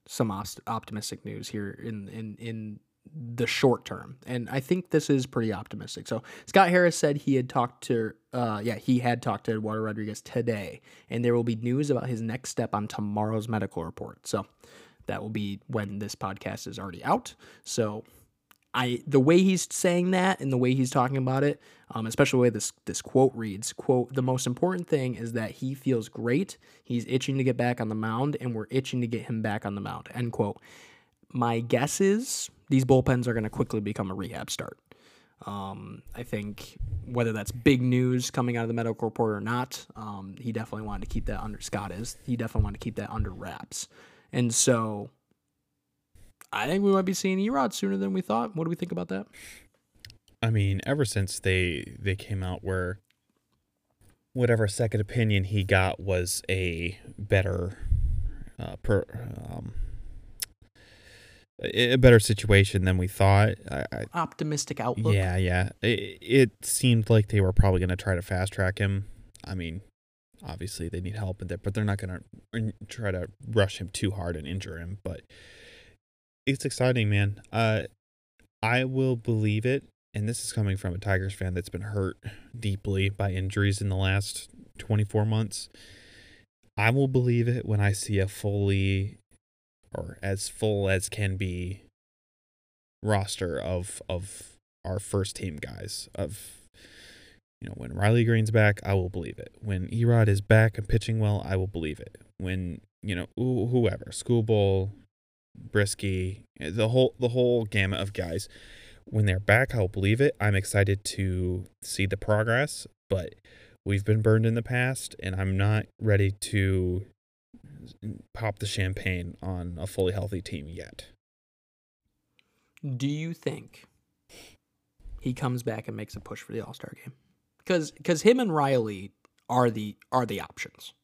some opt- optimistic news here in in in the short term, and I think this is pretty optimistic. So Scott Harris said he had talked to, uh, yeah, he had talked to Eduardo Rodriguez today, and there will be news about his next step on tomorrow's medical report. So that will be when this podcast is already out. So I the way he's saying that and the way he's talking about it, um, especially the way this this quote reads, quote, the most important thing is that he feels great. He's itching to get back on the mound, and we're itching to get him back on the mound. End quote. My guess is these bullpens are going to quickly become a rehab start. Um, I think whether that's big news coming out of the medical report or not, um, he definitely wanted to keep that under Scott is. He definitely wanted to keep that under wraps. And so I think we might be seeing Erod sooner than we thought. What do we think about that? I mean, ever since they they came out where whatever second opinion he got was a better uh, per um, a better situation than we thought. I, I, Optimistic outlook. yeah, yeah. It, it seemed like they were probably going to try to fast track him. I mean, obviously they need help in there, but they're not going to try to rush him too hard and injure him. But it's exciting, man. Uh, I will believe it, and this is coming from a Tigers fan that's been hurt deeply by injuries in the last 24 months. I will believe it when I see a fully or as full as can be roster of of our first team guys of you know when Riley Greene's back I will believe it when Erod is back and pitching well I will believe it when you know whoever Skubal Brieske the whole the whole gamut of guys when they're back I'll believe it I'm excited to see the progress but we've been burned in the past and I'm not ready to pop the champagne on a fully healthy team yet. Do you think he comes back and makes a push for the All Star game? Because because him and Riley are the are the options.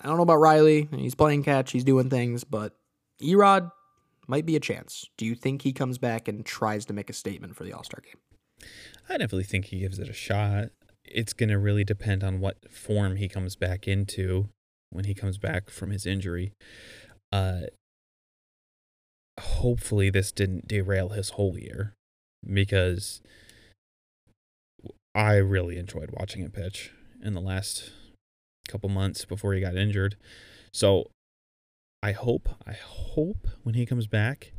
I don't know about Riley. He's playing catch. He's doing things, but Erod might be a chance. Do you think he comes back and tries to make a statement for the All Star game? I definitely think he gives it a shot. It's going to really depend on what form he comes back into when he comes back from his injury. Uh, hopefully, this didn't derail his whole year because I really enjoyed watching him pitch in the last couple months before he got injured. So I hope, I hope when he comes back,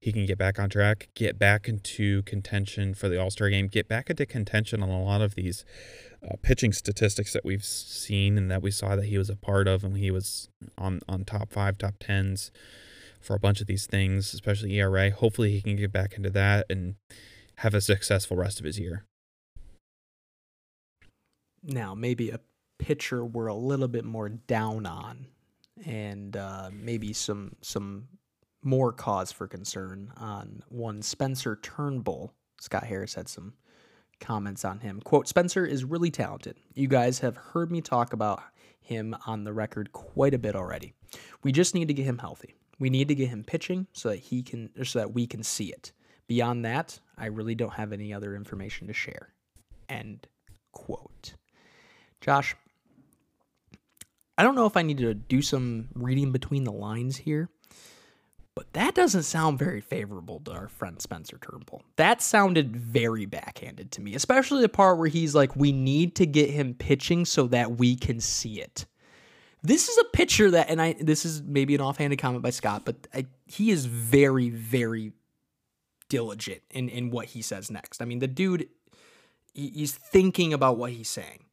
he can get back on track, get back into contention for the All Star game, get back into contention on a lot of these uh, pitching statistics that we've seen and that we saw that he was a part of, and he was on on top five, top tens for a bunch of these things, especially ERA. Hopefully, he can get back into that and have a successful rest of his year. Now, maybe a pitcher we're a little bit more down on, and uh, maybe some some more cause for concern on one Spencer Turnbull. Scott Harris had some comments on him. Quote, Spencer is really talented. You guys have heard me talk about him on the record quite a bit already. We just need to get him healthy. We need to get him pitching so that he can so that we can see it. Beyond that, I really don't have any other information to share. End quote. Josh, I don't know if I need to do some reading between the lines here, but that doesn't sound very favorable to our friend Spencer Turnbull. That sounded very backhanded to me, especially the part where he's like, we need to get him pitching so that we can see it. This is a pitcher that, and I, this is maybe an offhanded comment by Scott, but I, he is very, very diligent in, in what he says next. I mean, the dude, he, he's thinking about what he's saying.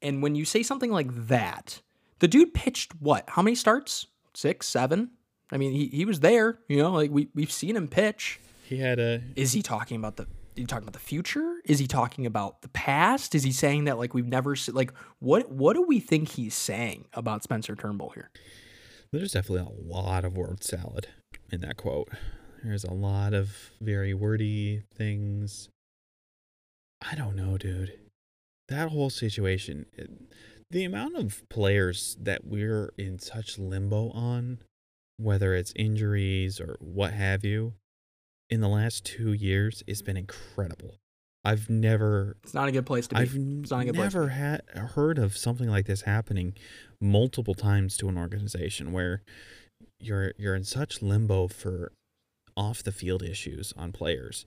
And when you say something like that, the dude pitched what? How many starts? Six, seven? I mean, he, he was there, you know, like we, we've seen him pitch. He had a. Is he talking about the. Is he talking about the future? Is he talking about the past? Is he saying that like we've never like what what do we think he's saying about Spencer Turnbull here? There's definitely a lot of word salad in that quote. There's a lot of very wordy things. I don't know, dude. That whole situation, it, the amount of players that we're in such limbo on whether it's injuries or what have you, in the last two years, it's been incredible. I've never. It's not a good place to be. I've never had heard of something like this happening multiple times to an organization where you're you're in such limbo for off the field issues on players.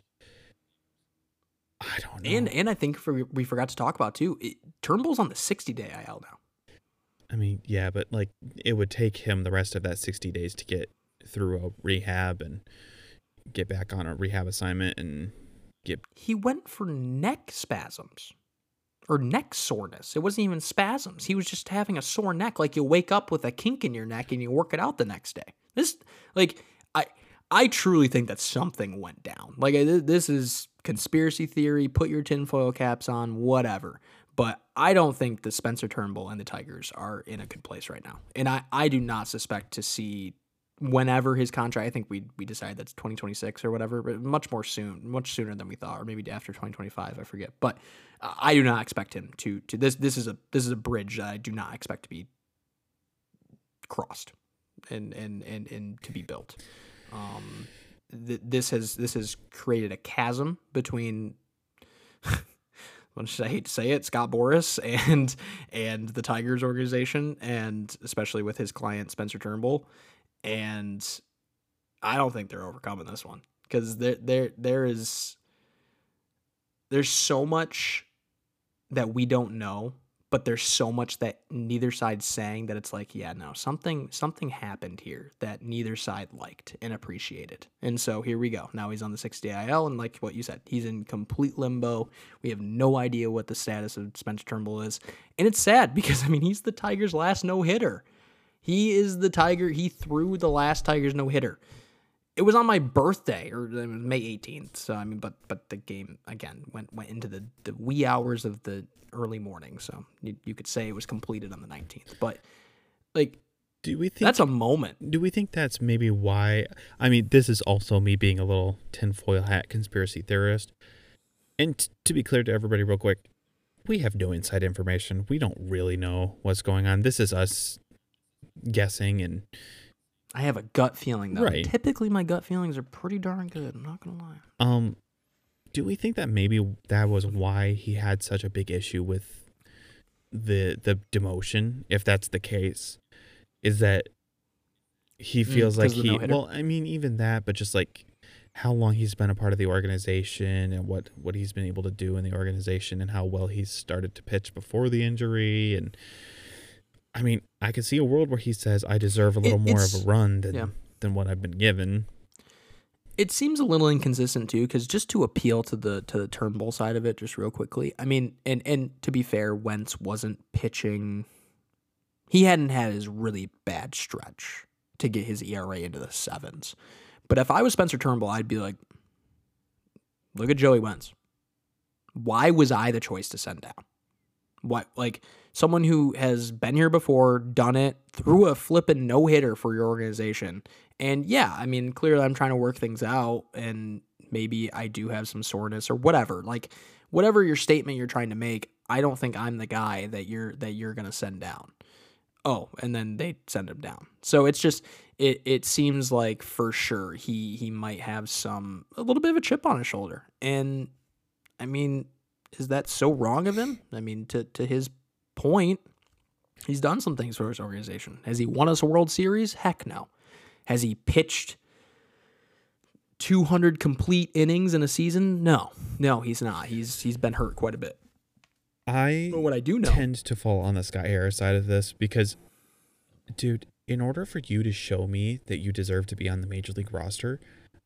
I don't know. And and I think for, we forgot to talk about too. It, Turnbull's on the 60 day IL now. I mean, yeah, but like it would take him the rest of that 60 days to get through a rehab and get back on a rehab assignment and get. He went for neck spasms or neck soreness. It wasn't even spasms. He was just having a sore neck. Like you wake up with a kink in your neck and you work it out the next day. This, like, I. I truly think that something went down. Like this is conspiracy theory. Put your tinfoil caps on, whatever. But I don't think the Spencer Turnbull and the Tigers are in a good place right now. And I, I do not suspect to see whenever his contract, I think we we decided that's 2026 or whatever, but much more soon, much sooner than we thought, or maybe after 2025, I forget. But I do not expect him to to this this is a this is a bridge that I do not expect to be crossed and and and and to be built. Um, th- this has this has created a chasm between I hate to say it, Scott Boras and and the Tigers organization, and especially with his client Spencer Turnbull, and I don't think they're overcoming this one because there there there is there's so much that we don't know but there's so much that neither side's saying that it's like yeah no something something happened here that neither side liked and appreciated. And so here we go. Now he's on the 60 IL and like what you said he's in complete limbo. We have no idea what the status of Spencer Turnbull is. And it's sad because I mean he's the Tigers last no hitter he is the Tiger he threw the last Tigers no hitter it was on my birthday or it was May 18th. So I mean, but but the game again went went into the the wee hours of the early morning. So you, you could say it was completed on the 19th. But like, do we think that's a moment? Do we think that's maybe why? I mean, this is also me being a little tinfoil hat conspiracy theorist. And t- to be clear to everybody, real quick, we have no inside information. We don't really know what's going on. This is us guessing and I have a gut feeling though. Right. Typically, my gut feelings are pretty darn good. I'm not gonna lie. Um, do we think that maybe that was why he had such a big issue with the the demotion? If that's the case, is that he feels like 'cause of the he no-hitter? well, I mean, even that, but just like how long he's been a part of the organization and what what he's been able to do in the organization and how well he's started to pitch before the injury and I mean, I could see a world where he says I deserve a little It- more of a run than yeah. than what I've been given. It seems a little inconsistent too, because just to appeal to the to the Turnbull side of it, just real quickly. I mean, and and to be fair, Wentz wasn't pitching. He hadn't had his really bad stretch to get his ERA into the sevens. But if I was Spencer Turnbull, I'd be like, look at Joey Wentz. Why was I the choice to send down? What like someone who has been here before, done it, threw a flippin' no hitter for your organization. And yeah, I mean, clearly I'm trying to work things out and maybe I do have some soreness or whatever. Like whatever your statement you're trying to make, I don't think I'm the guy that you're that you're gonna send down. Oh, and then they send him down. So it's just it it seems like for sure he he might have some a little bit of a chip on his shoulder. And I mean, is that so wrong of him? I mean, to to his point, he's done some things for his organization. Has he won us a World Series? Heck no. Has he pitched 200 complete innings in a season? No. No, he's not. He's he's been hurt quite a bit. I But what I do know, tend to fall on the Scott Harris side of this because, dude, in order for you to show me that you deserve to be on the major league roster,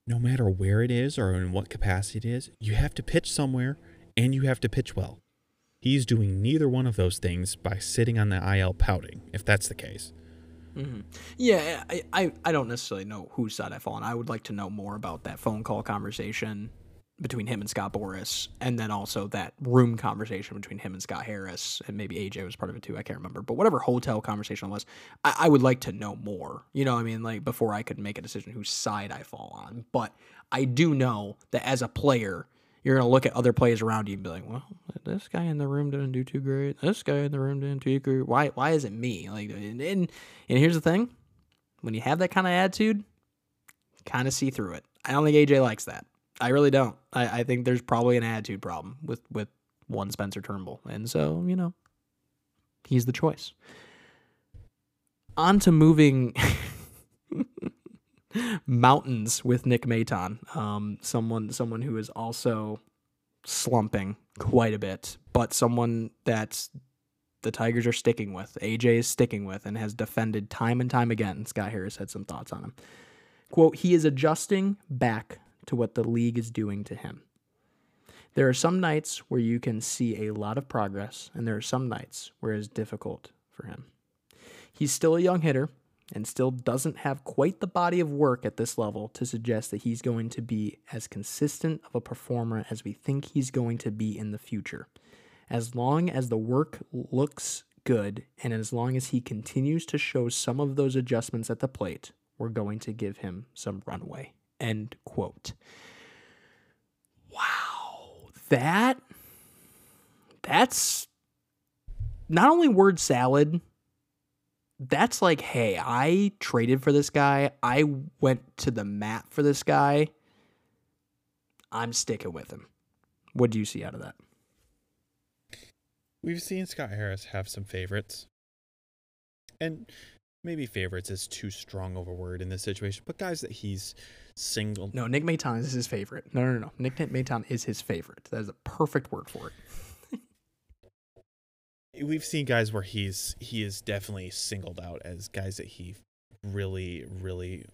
no matter where it is or in what capacity it is, you have to pitch somewhere and you have to pitch well. He's doing neither one of those things by sitting on the IL pouting, if that's the case. Mm-hmm. yeah, I, I I don't necessarily know whose side I fall on. I would like to know more about that phone call conversation between him and Scott Boras, and then also that room conversation between him and Scott Harris, and maybe AJ was part of it too. I can't remember, but whatever hotel conversation it was, I, I would like to know more. You know, I mean, like before I could make a decision whose side I fall on. But I do know that as a player, you're gonna look at other players around you and be like, well, this guy in the room didn't do too great. This guy in the room didn't do too great. Why? Why is it me? Like, and and, and here's the thing, when you have that kind of attitude, kind of see through it. I don't think AJ likes that. I really don't. I, I think there's probably an attitude problem with with one Spencer Turnbull, and so you know, he's the choice. On to moving mountains with Nick Maton, um, someone someone who is also slumping quite a bit, but someone that the Tigers are sticking with. AJ is sticking with and has defended time and time again. Scott Harris had some thoughts on him. Quote, he is adjusting back to what the league is doing to him. There are some nights where you can see a lot of progress, and there are some nights where it is difficult for him. He's still a young hitter and still doesn't have quite the body of work at this level to suggest that he's going to be as consistent of a performer as we think he's going to be in the future. As long as the work looks good and as long as he continues to show some of those adjustments at the plate, we're going to give him some runway. End quote. Wow. That that's not only word salad, that's like, hey, I traded for this guy. I went to the mat for this guy. I'm sticking with him. What do you see out of that? we've seen Scott Harris have some favorites. And maybe favorites is too strong of a word in this situation, but guys that he's single. No, Nick Maton is his favorite. No, no, no. Nick Maton is his favorite. That is a perfect word for it. We've seen guys where he's he is definitely singled out as guys that he really, really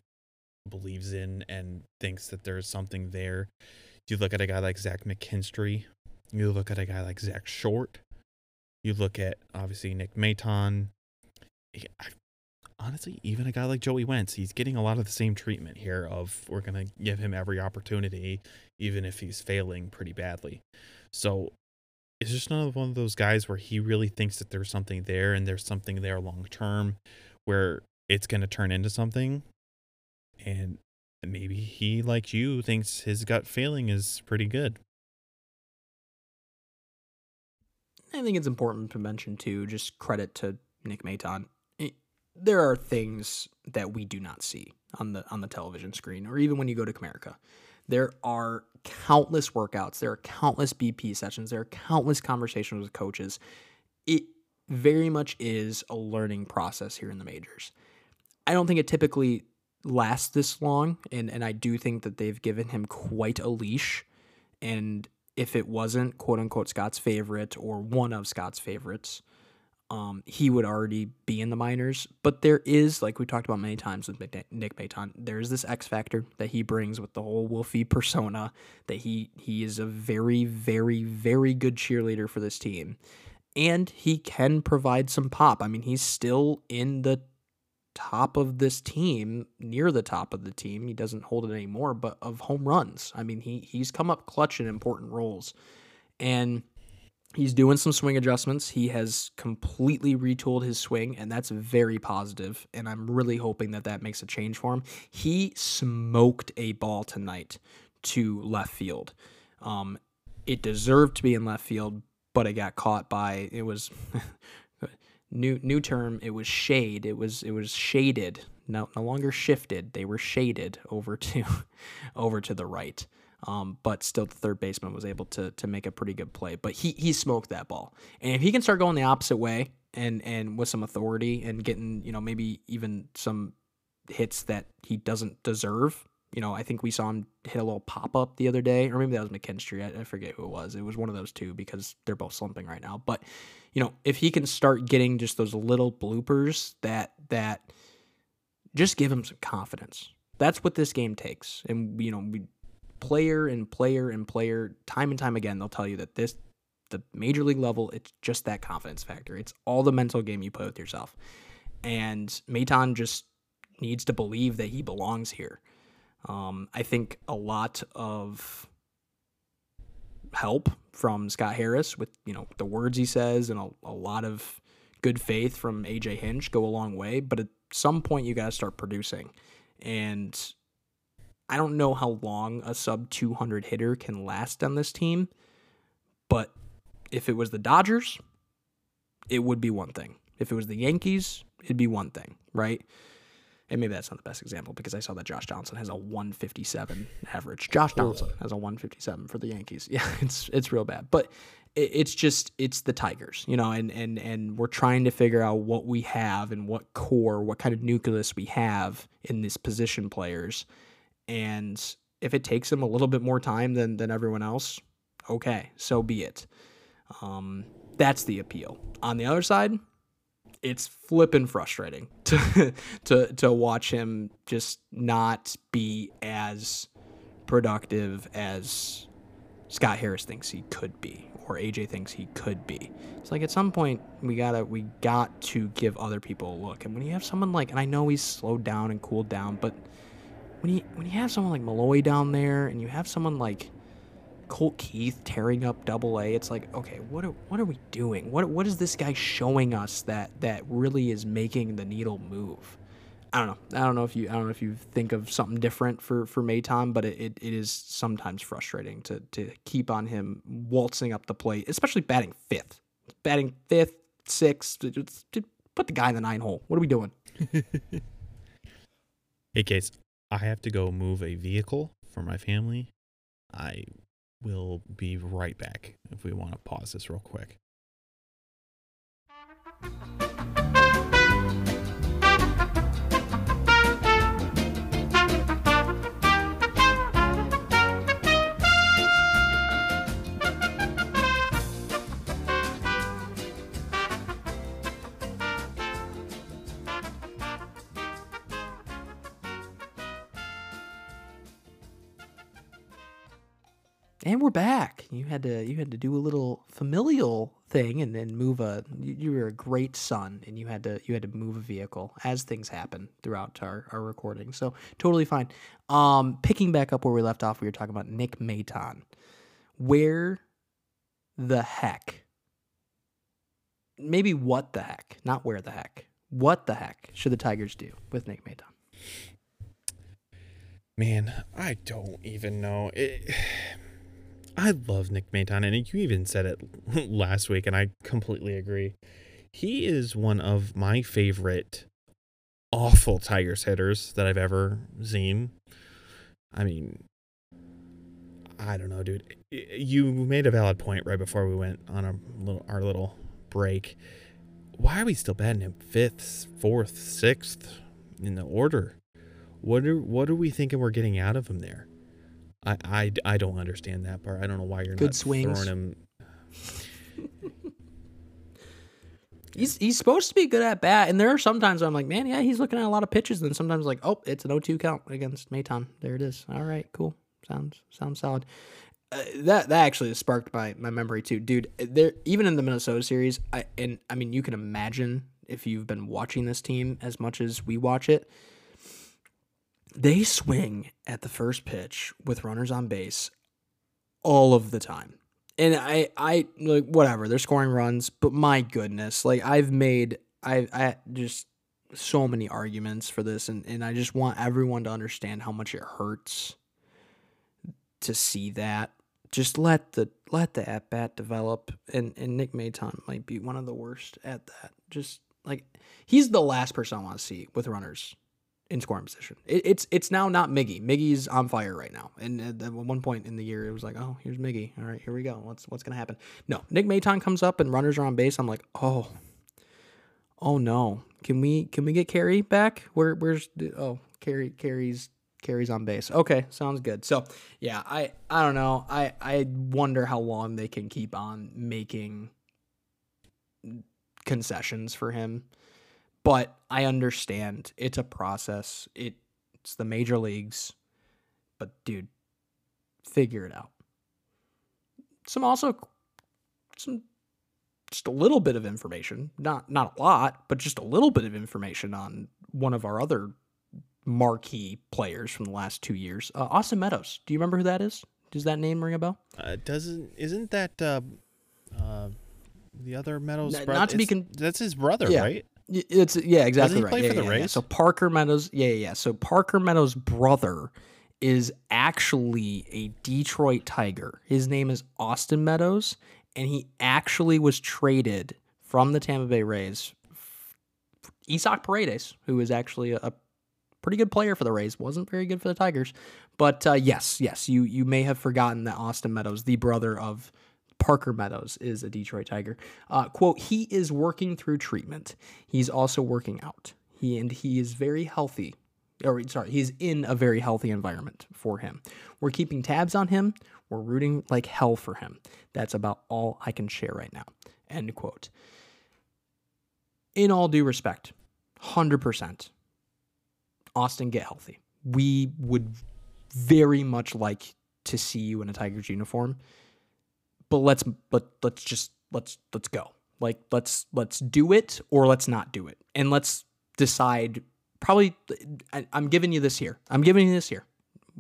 believes in and thinks that there's something there. You look at a guy like Zach McKinstry, you look at a guy like Zach Short, you look at obviously Nick Maton. Honestly, even a guy like Joey Wentz, he's getting a lot of the same treatment here of we're going to give him every opportunity, even if he's failing pretty badly. So it's just another one of those guys where he really thinks that there's something there and there's something there long term where it's going to turn into something. And maybe he, like you, thinks his gut feeling is pretty good. I think it's important to mention too, just credit to Nick Maton. There are things that we do not see on the on the television screen, or even when you go to Comerica. There are countless workouts, there are countless BP sessions, there are countless conversations with coaches. It very much is a learning process here in the majors. I don't think it typically lasts this long, and and I do think that they've given him quite a leash. And if it wasn't quote unquote Scott's favorite or one of Scott's favorites, um, he would already be in the minors. But there is, like we talked about many times with Nick Maton, there is this X factor that he brings with the whole Wolfie persona. That he he is a very very very good cheerleader for this team, and he can provide some pop. I mean, he's still in the top of this team, near the top of the team. He doesn't hold it anymore, but of home runs. I mean, he he's come up clutch in important roles. And he's doing some swing adjustments. He has completely retooled his swing, and that's very positive. And I'm really hoping that that makes a change for him. He smoked a ball tonight to left field. Um, it deserved to be in left field, but it got caught by it was new new term it was shade it was it was shaded no no longer shifted they were shaded over to over to the right um, but still the third baseman was able to to make a pretty good play but he he smoked that ball and if he can start going the opposite way and and with some authority and getting you know maybe even some hits that he doesn't deserve you know, I think we saw him hit a little pop up the other day, or maybe that was McKinstry. I, I, forget who it was. It was one of those two because they're both slumping right now. But you know, if he can start getting just those little bloopers that that just give him some confidence. That's what this game takes. And you know, we player and player and player time and time again they'll tell you that this the major league level it's just that confidence factor. It's all the mental game you play with yourself. And Maton just needs to believe that he belongs here. Um, I think a lot of help from Scott Harris with you know the words he says and a, a lot of good faith from AJ Hinch go a long way. But at some point, you got to start producing, and I don't know how long a sub 200 hitter can last on this team, but if it was the Dodgers, it would be one thing. If it was the Yankees, it'd be one thing, right? and maybe that's not the best example because I saw that Josh Donaldson has a 157 average. Josh Donaldson has a 157 for the Yankees. Yeah, it's it's real bad. But it's just it's the Tigers, you know, and and and we're trying to figure out what we have and what core, what kind of nucleus we have in these position players. And if it takes him a little bit more time than than everyone else, okay, so be it. Um, that's the appeal. On the other side, it's flipping frustrating to to to watch him just not be as productive as Scott Harris thinks he could be or AJ thinks he could be. It's like at some point we gotta we got to give other people a look. And when you have someone like and I know he's slowed down and cooled down, but when you when you have someone like Malloy down there and you have someone like Colt Keith tearing up Double A. It's like, okay, what are what are we doing? What what is this guy showing us that that really is making the needle move? I don't know. I don't know if you I don't know if you think of something different for for Maton, but it, it, it is sometimes frustrating to to keep on him waltzing up the plate, especially batting fifth, batting fifth, sixth. Just Put the guy in the nine hole. What are we doing? hey, Case. I have to go move a vehicle for my family. I will be right back if we want to pause this real quick. And we're back. You had to you had to do a little familial thing and then move a you, you were a great son and you had to you had to move a vehicle as things happen throughout our, our recording. So totally fine. Um picking back up where we left off, we were talking about Nick Maton. Where the heck? Maybe what the heck, not where the heck. What the heck should the Tigers do with Nick Maton? Man, I don't even know. It, I love Nick Maton, and you even said it last week, and I completely agree. He is one of my favorite awful Tigers hitters that I've ever seen. I mean, I don't know, dude. You made a valid point right before we went on our little our little break. Why are we still batting him fifth, fourth, sixth in the order? What are what are we thinking we're getting out of him there? I I, I don't understand that part. I don't know why you're Good not swings. throwing him. He's he's supposed to be good at bat, and there are sometimes I'm like, man, yeah, he's looking at a lot of pitches. And then sometimes like, oh, it's an 0-2 count against Maton. There it is. All right, cool. Sounds sounds solid. Uh, that that actually has sparked my my memory too, dude. There even in the Minnesota series, I and I mean you can imagine if you've been watching this team as much as we watch it, they swing at the first pitch with runners on base all of the time. And I, I like whatever they're scoring runs, but my goodness, like I've made, I, I just so many arguments for this, and and I just want everyone to understand how much it hurts to see that. Just let the let the at bat develop, and and Nick Maton might be one of the worst at that. Just like he's the last person I want to see with runners in scoring position. It, it's it's now not Miggy. Miggy's on fire right now. And at, at one point in the year, it was like, oh, here's Miggy. All right, here we go. What's what's gonna happen? No, Nick Maton comes up and runners are on base. I'm like, oh, oh no. Can we can we get Kerry back? Where where's oh Kerry Kerry's Kerry's on base. Okay, sounds good. So yeah, I I don't know. I I wonder how long they can keep on making concessions for him but I understand it's a process. It, it's the major leagues, but dude, figure it out. Some also some just a little bit of information, not not a lot, but just a little bit of information on one of our other marquee players from the last two years, uh, Austin Meadows. Do you remember who that is? Does that name ring a bell? Uh, doesn't isn't that uh, uh, the other Meadows? N- brother? not to be con- that's his brother, Yeah. right? It's yeah, exactly he right. play Yeah, for the yeah, yeah. Rays? So Parker Meadows, yeah, yeah, yeah. So Parker Meadows' brother is actually a Detroit Tiger. His name is Austin Meadows, and he actually was traded from the Tampa Bay Rays. Isaac Paredes, who is actually a, a pretty good player for the Rays, wasn't very good for the Tigers. But uh, yes, yes, you you may have forgotten that Austin Meadows, the brother of Parker Meadows, is a Detroit Tiger. Uh, quote: He is working through treatment. He's also working out. He and he is very healthy. Or sorry, he's in a very healthy environment for him. We're keeping tabs on him. We're rooting like hell for him. That's about all I can share right now. End quote. In all due respect, hundred percent. Austin, get healthy. We would very much like to see you in a Tigers uniform, but let's but let's just let's let's go. Like let's let's do it or let's not do it, and let's decide. Probably, I, I'm giving you this here. I'm giving you this here,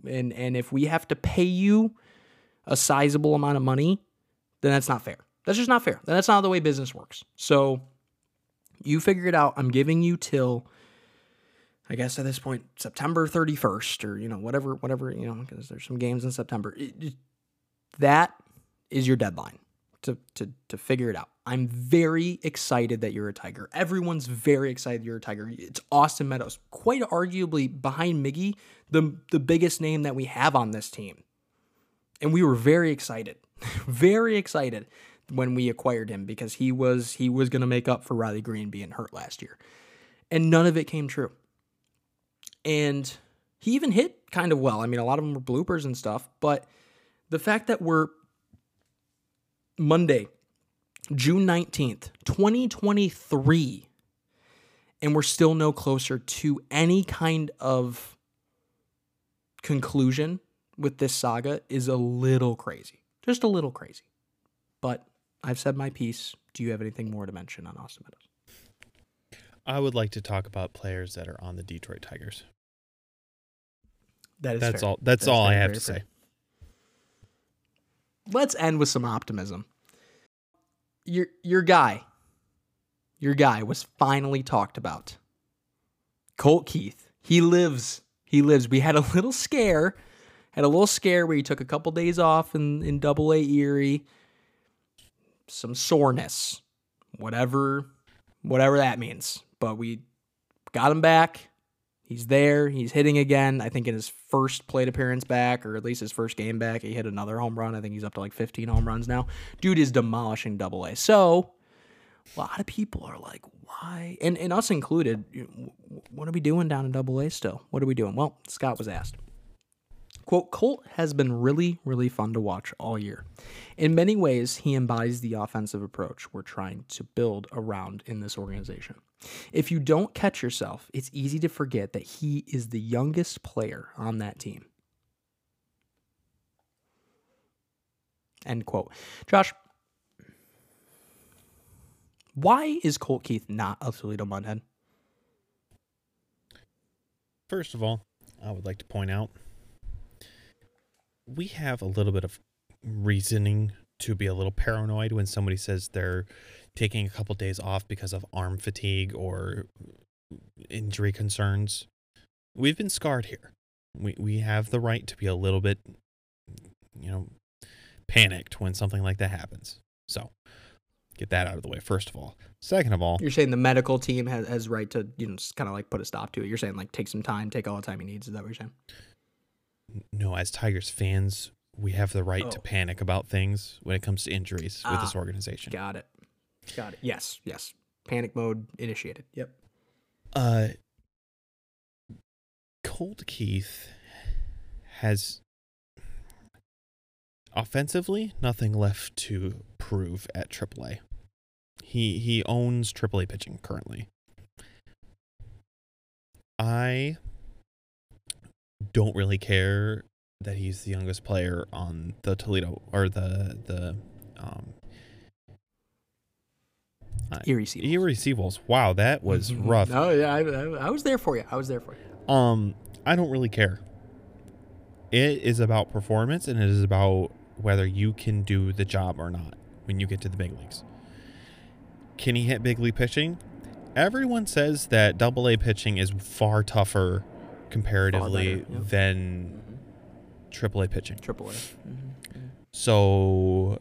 and and if we have to pay you a sizable amount of money, then that's not fair. That's just not fair. That's not the way business works. So you figure it out. I'm giving you till I guess at this point September 31st or you know whatever whatever you know because there's some games in September. It- it- that is your deadline to to to figure it out. I'm very excited that you're a Tiger. Everyone's very excited you're a Tiger. It's Austin Meadows, quite arguably behind Miggy, the the biggest name that we have on this team. And we were very excited. very excited when we acquired him because he was he was going to make up for Riley Greene being hurt last year. And none of it came true. And he even hit kind of well. I mean, a lot of them were bloopers and stuff, but the fact that we're Monday, June 19th, 2023, and we're still no closer to any kind of conclusion with this saga is a little crazy. Just a little crazy. But I've said my piece. Do you have anything more to mention on Austin Meadows? I would like to talk about players that are on the Detroit Tigers. That is That's fair. all. That's, That's all I have to fair. say. Let's end with some optimism. Your your guy, your guy was finally talked about. Colt Keith. He lives. He lives. We had a little scare. Had a little scare where he took a couple days off in in Double A Erie. Some soreness, whatever, whatever that means. But we got him back. He's there. He's hitting again. I think in his first plate appearance back, or at least his first game back, he hit another home run. I think he's up to like 15 home runs now. Dude is demolishing double A. So a lot of people are like, why? And, and us included, what are we doing down in double A still? What are we doing? Well, Scott was asked. Quote, Colt has been really, really fun to watch all year. In many ways, he embodies the offensive approach we're trying to build around in this organization. If you don't catch yourself, it's easy to forget that he is the youngest player on that team. End quote. Josh, why is Colt Keith not a Toledo Mud Hen? First of all, I would like to point out we have a little bit of reasoning to be a little paranoid when somebody says they're taking a couple days off because of arm fatigue or injury concerns. We've been scarred here. We we have the right to be a little bit you know panicked when something like that happens. So, get that out of the way first of all. Second of all, You're saying the medical team has, has right to, you know, just kind of like put a stop to it. You're saying like take some time, take all the time he needs. Is that what you're saying? no, as Tigers fans, we have the right to Oh. panic about things when it comes to injuries with this Ah, organization. Got it. Got it. Yes. Yes. Panic mode initiated. Yep. Uh, Colt Keith has offensively nothing left to prove at AAA. He he owns AAA pitching currently. I don't really care that he's the youngest player on the Toledo or the the um Erie Seagulls. Erie Seawolves. Wow, that was Mhm. rough. No, yeah, I, I, I was there for you. I was there for you. Um, I don't really care. It is about performance and it is about whether you can do the job or not when you get to the big leagues. Can he hit big league pitching? Everyone says that double A pitching is far tougher comparatively better, yep. than triple A pitching. Triple A. Mm-hmm. So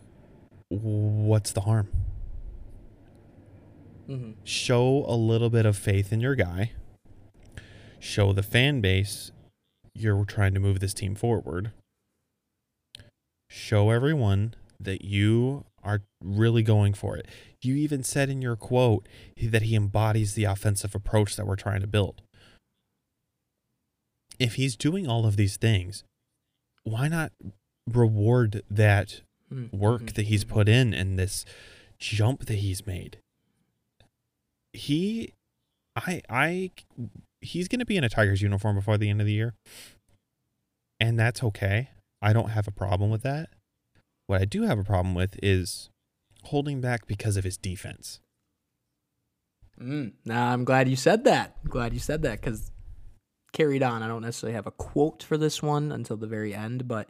what's the harm? Mm-hmm. show a little bit of faith in your guy. Show the fan base you're trying to move this team forward. Show everyone that you are really going for it. You even said in your quote that he embodies the offensive approach that we're trying to build. If he's doing all of these things, why not reward that Mm-hmm. work that he's put in and this jump that he's made. He I I he's going to be in a Tigers uniform before the end of the year. And that's okay. I don't have a problem with that. What I do have a problem with is holding back because of his defense. Mm. I'm glad you said that. I'm glad you said that because carried on. I don't necessarily have a quote for this one until the very end, but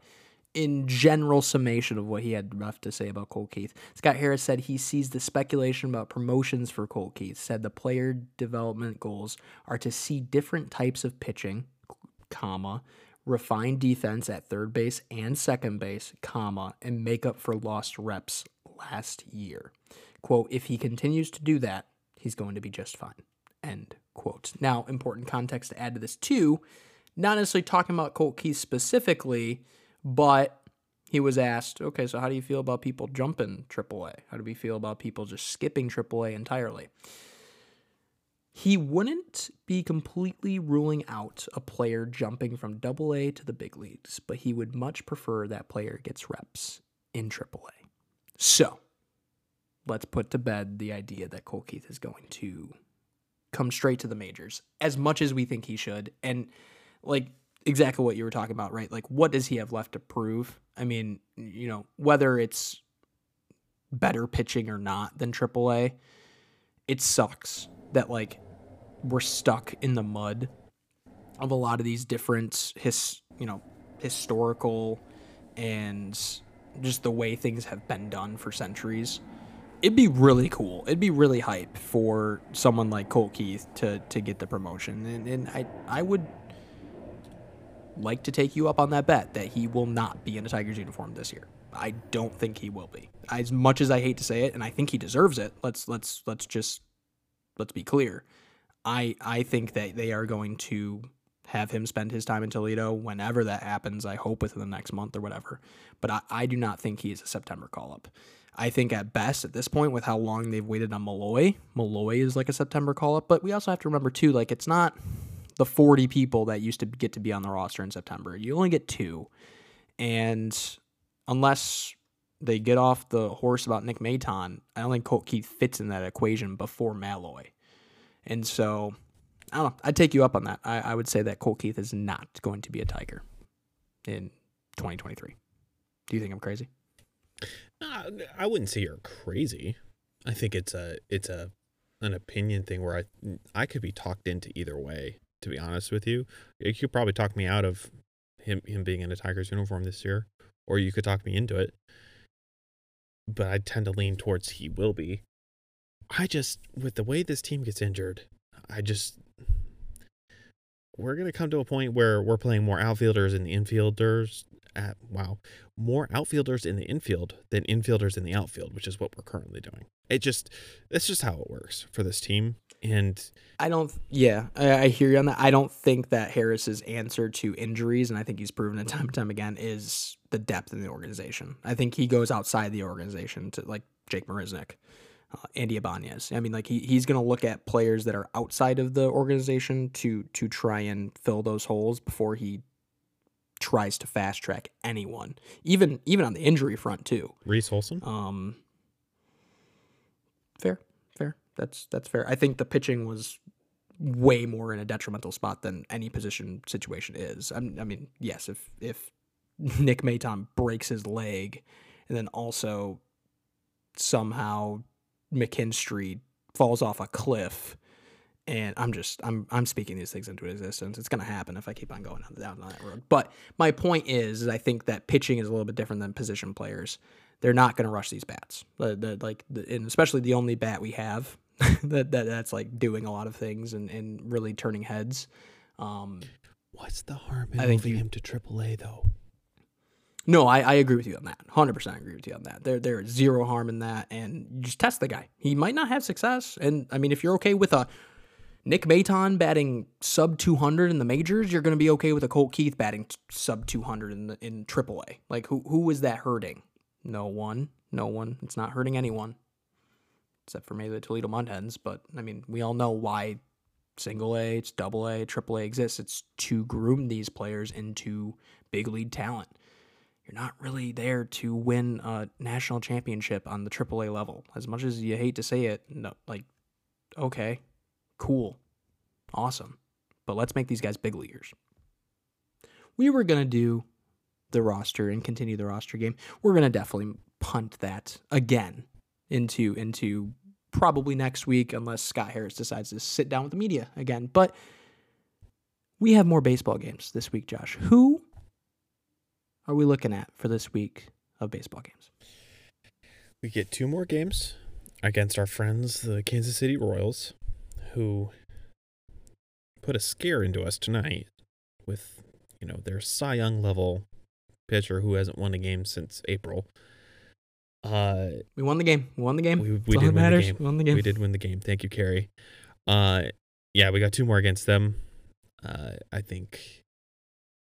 in general summation of what he had left to say about Colt Keith, Scott Harris said he sees the speculation about promotions for Colt Keith. Said the player development goals are to see different types of pitching, comma, refine defense at third base and second base, comma, and make up for lost reps last year. Quote, if he continues to do that, he's going to be just fine. End quote. Now, important context to add to this too, not necessarily talking about Colt Keith specifically, but he was asked, okay, so how do you feel about people jumping AAA? How do we feel about people just skipping AAA entirely? He wouldn't be completely ruling out a player jumping from AA to the big leagues, but he would much prefer that player gets reps in AAA. So, let's put to bed the idea that Colt Keith is going to come straight to the majors as much as we think he should. And like exactly what you were talking about, right? Like, what does he have left to prove? I mean, you know, whether it's better pitching or not than AAA, it sucks that like we're stuck in the mud of a lot of these different his, you know, historical and just the way things have been done for centuries. It'd be really cool. It'd be really hype for someone like Colt Keith to to get the promotion, and, and I I would like to take you up on that bet that he will not be in a Tigers uniform this year. I don't think he will be. As much as I hate to say it, and I think he deserves it. Let's let's let's just let's be clear. I I think that they are going to have him spend his time in Toledo whenever that happens. I hope within the next month or whatever. But I, I do not think he is a September call up. I think at best at this point, with how long they've waited on Malloy, Malloy is like a September call up. But we also have to remember too, like it's not the 40 people that used to get to be on the roster in September. You only get two. And unless they get off the horse about Nick Maton, I don't think Colt Keith fits in that equation before Malloy. And so, I don't know. I'd take you up on that. I, I would say that Colt Keith is not going to be a Tiger in 2023. Do you think I'm crazy? Uh, I wouldn't say you're crazy. I think it's a it's a an opinion thing where I I could be talked into either way. To be honest with you, you could probably talk me out of him him being in a Tigers uniform this year, or you could talk me into it. But I tend to lean towards he will be. I just with the way this team gets injured, I just we're gonna come to a point where we're playing more outfielders and the infielders at wow more outfielders in the infield than infielders in the outfield which is what we're currently doing it just that's just how it works for this team and I don't. Yeah, I, I, hear you on that. I don't think that Harris's answer to injuries, and I think he's proven it time and time again, is the depth in the organization. I think he goes outside the organization to like Jake Marisnick, uh, Andy Ibanez. I mean, like he, he's going to look at players that are outside of the organization to to try and fill those holes before he tries to fast track anyone, even even on the injury front too. Reese Olson. Um, fair. That's that's fair. I think the pitching was way more in a detrimental spot than any position situation is. I, mean, yes, if if Nick Maton breaks his leg, and then also somehow McKinstry falls off a cliff and I'm just I'm I'm speaking these things into existence. It's gonna happen if I keep on going down that road. But my point is, is I think that pitching is a little bit different than position players. They're not gonna rush these bats. The, the, like the, and especially the only bat we have that, that that's like doing a lot of things and, and really turning heads. Um, What's the harm in I moving him to AAA though? No, I, I agree with you on that. Hundred percent agree with you on that. There there is zero harm in that, and just test the guy. He might not have success, and I mean, if you're okay with a Nick Maton batting sub 200 in the majors, you're going to be okay with a Colt Keith batting sub 200 in the in AAA. Like who who is that hurting? No one, no one. It's not hurting anyone, except for maybe the Toledo Mud But I mean, we all know why single A, it's double A, triple A exists. It's to groom these players into big league talent. You're not really there to win a national championship on the AAA level. As much as you hate to say it, no, like, okay, Cool. Awesome. But let's make these guys big leaguers. We were going to do the roster and continue the roster game. We're going to definitely punt that again into into probably next week unless Scott Harris decides to sit down with the media again. But we have more baseball games this week, Josh. Who are we looking at for this week of baseball games? We get two more games against our friends, the Kansas City Royals who put a scare into us tonight with, you know, their Cy Young level pitcher who hasn't won a game since April. Uh, we won the game. We won the game. We, we did win the game. We won the game. We did win the game. Thank you, Kerry. Uh, yeah, we got two more against them. Uh, I think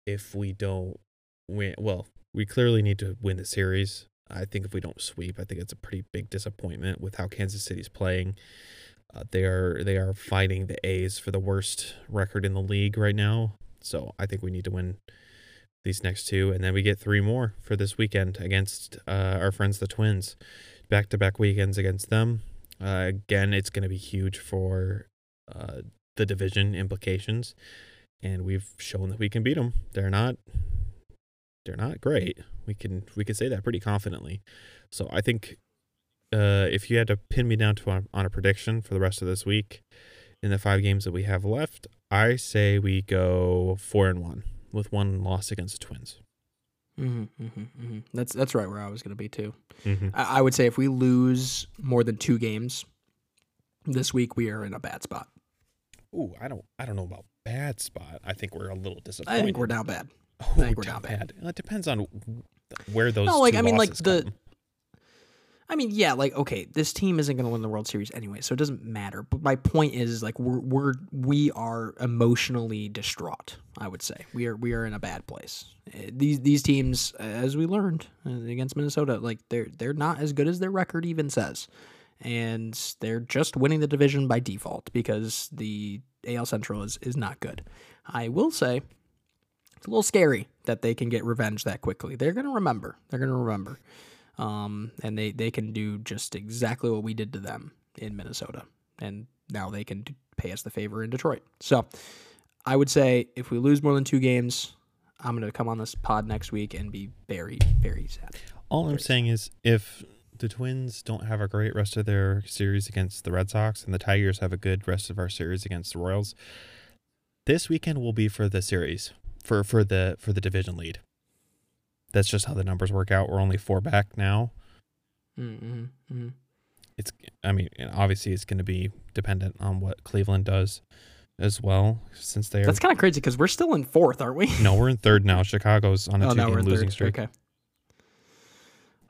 if we don't win, well, we clearly need to win the series. I think if we don't sweep, I think it's a pretty big disappointment with how Kansas City's playing. Uh, they are they are fighting the A's for the worst record in the league right now. So I think we need to win these next two, and then we get three more for this weekend against uh, our friends the Twins. Back to back weekends against them. Uh, again, it's going to be huge for uh, the division implications. and we've shown that we can beat them. They're not they're not great. We can we can say that pretty confidently. So I think uh, if you had to pin me down to on, on a prediction for the rest of this week in the five games that we have left, I say we go four and one with one loss against the Twins. Mm-hmm, mm-hmm, mm-hmm. That's that's right where I was going to be too. Mm-hmm. I, I would say if we lose more than two games this week, we are in a bad spot. Ooh, I don't I don't know about bad spot. I think we're a little disappointed. I think we're down bad. Oh, think we're down down bad. It depends on where those. No, like, I mean, like, losses the- come. I mean, yeah, like okay, this team isn't going to win the World Series anyway, so it doesn't matter. But my point is, like, we're we're we are emotionally distraught. I would say we are we are in a bad place. Uh, These these teams, as we learned uh, against Minnesota, like they're they're not as good as their record even says, and they're just winning the division by default because the AL Central is is not good. I will say. It's a little scary that they can get revenge that quickly. They're going to remember. They're going to remember um, and they they can do just exactly what we did to them in Minnesota, and now they can pay us the favor in Detroit. So, I would say if we lose more than two games, I'm going to come on this pod next week and be very very sad. All I'm Very saying is if the Twins don't have a great rest of their series against the Red Sox and the Tigers have a good rest of our series against the Royals, this weekend will be for the series for for the for the division lead. That's just how the numbers work out. We're only four back now. Mm-hmm, hmm It's I mean obviously it's going to be dependent on what Cleveland does as well since they are That's kind of crazy because we're still in fourth, aren't we? no we're in third now. Chicago's on a oh, two-game in losing third. streak. Okay.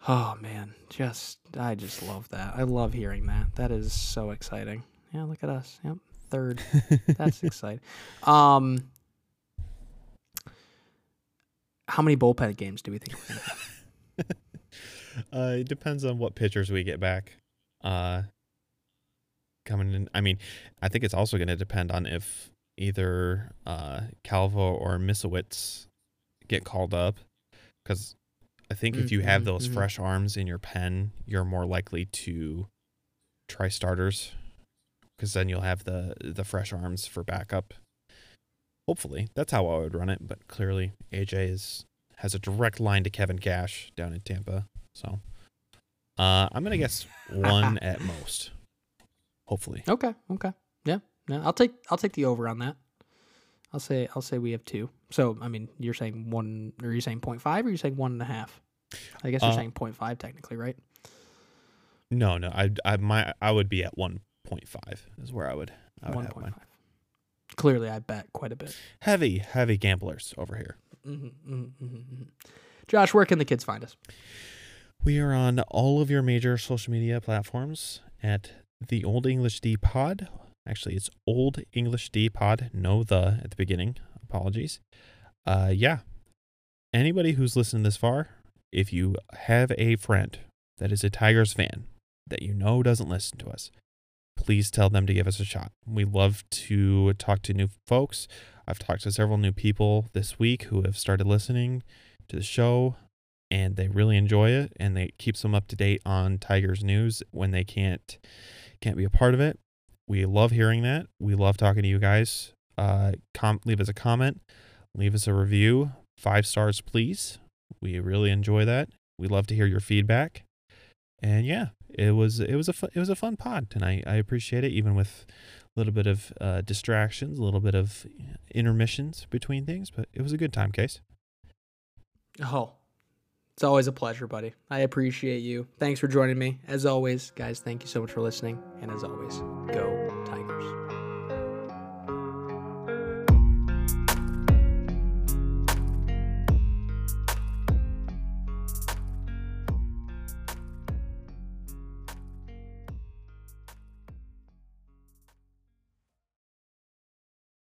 Oh man, just I just love that. I love hearing that. That is so exciting. Yeah, look at us. Yep, third. That's exciting. Um, how many bullpen games do we think we're gonna have? Uh, it depends on what pitchers we get back. Uh, coming in, I mean, I think it's also going to depend on if either uh Calvo or Misiewicz get called up, because I think if you have Mhm, those mhm. fresh arms in your pen, you're more likely to try starters, because then you'll have the the fresh arms for backup. Hopefully, that's how I would run it. But clearly, AJ is has a direct line to Kevin Cash down in Tampa. So uh, I'm gonna guess one at most. Hopefully. Okay, okay, yeah, yeah. I'll take I'll take the over on that. I'll say I'll say we have two. So I mean, you're saying one, or you're saying 0.5, or you're saying one and a half? I guess you're Uh, saying 0.5 technically, right? No, no. I I my I would be at one point five is where I would I would One have point mine. Clearly, I bet quite a bit. Heavy, heavy gamblers over here. Mm-hmm, mm-hmm, mm-hmm. Josh, where can the kids find us? We are on all of your major social media platforms at the Old English D Pod. Actually, it's Old English D Pod. No the at the beginning. Apologies. Uh, yeah. Anybody who's listened this far, if you have a friend that is a Tigers fan that you know doesn't listen to us, please tell them to give us a shot. We love to talk to new folks. I've talked to several new people this week who have started listening to the show and they really enjoy it and it keeps them up to date on Tigers news when they can't can't be a part of it. We love hearing that. We love talking to you guys. Uh, com- leave us a comment, leave us a review, five stars, please. We really enjoy that. We love to hear your feedback. And yeah, it was it was a fu- it was a fun pod, and I I appreciate it, even with a little bit of uh, distractions, a little bit of intermissions between things, but it was a good time, case. Oh, it's always a pleasure, buddy. I appreciate you. Thanks for joining me. As always, guys, thank you so much for listening. And as always, go.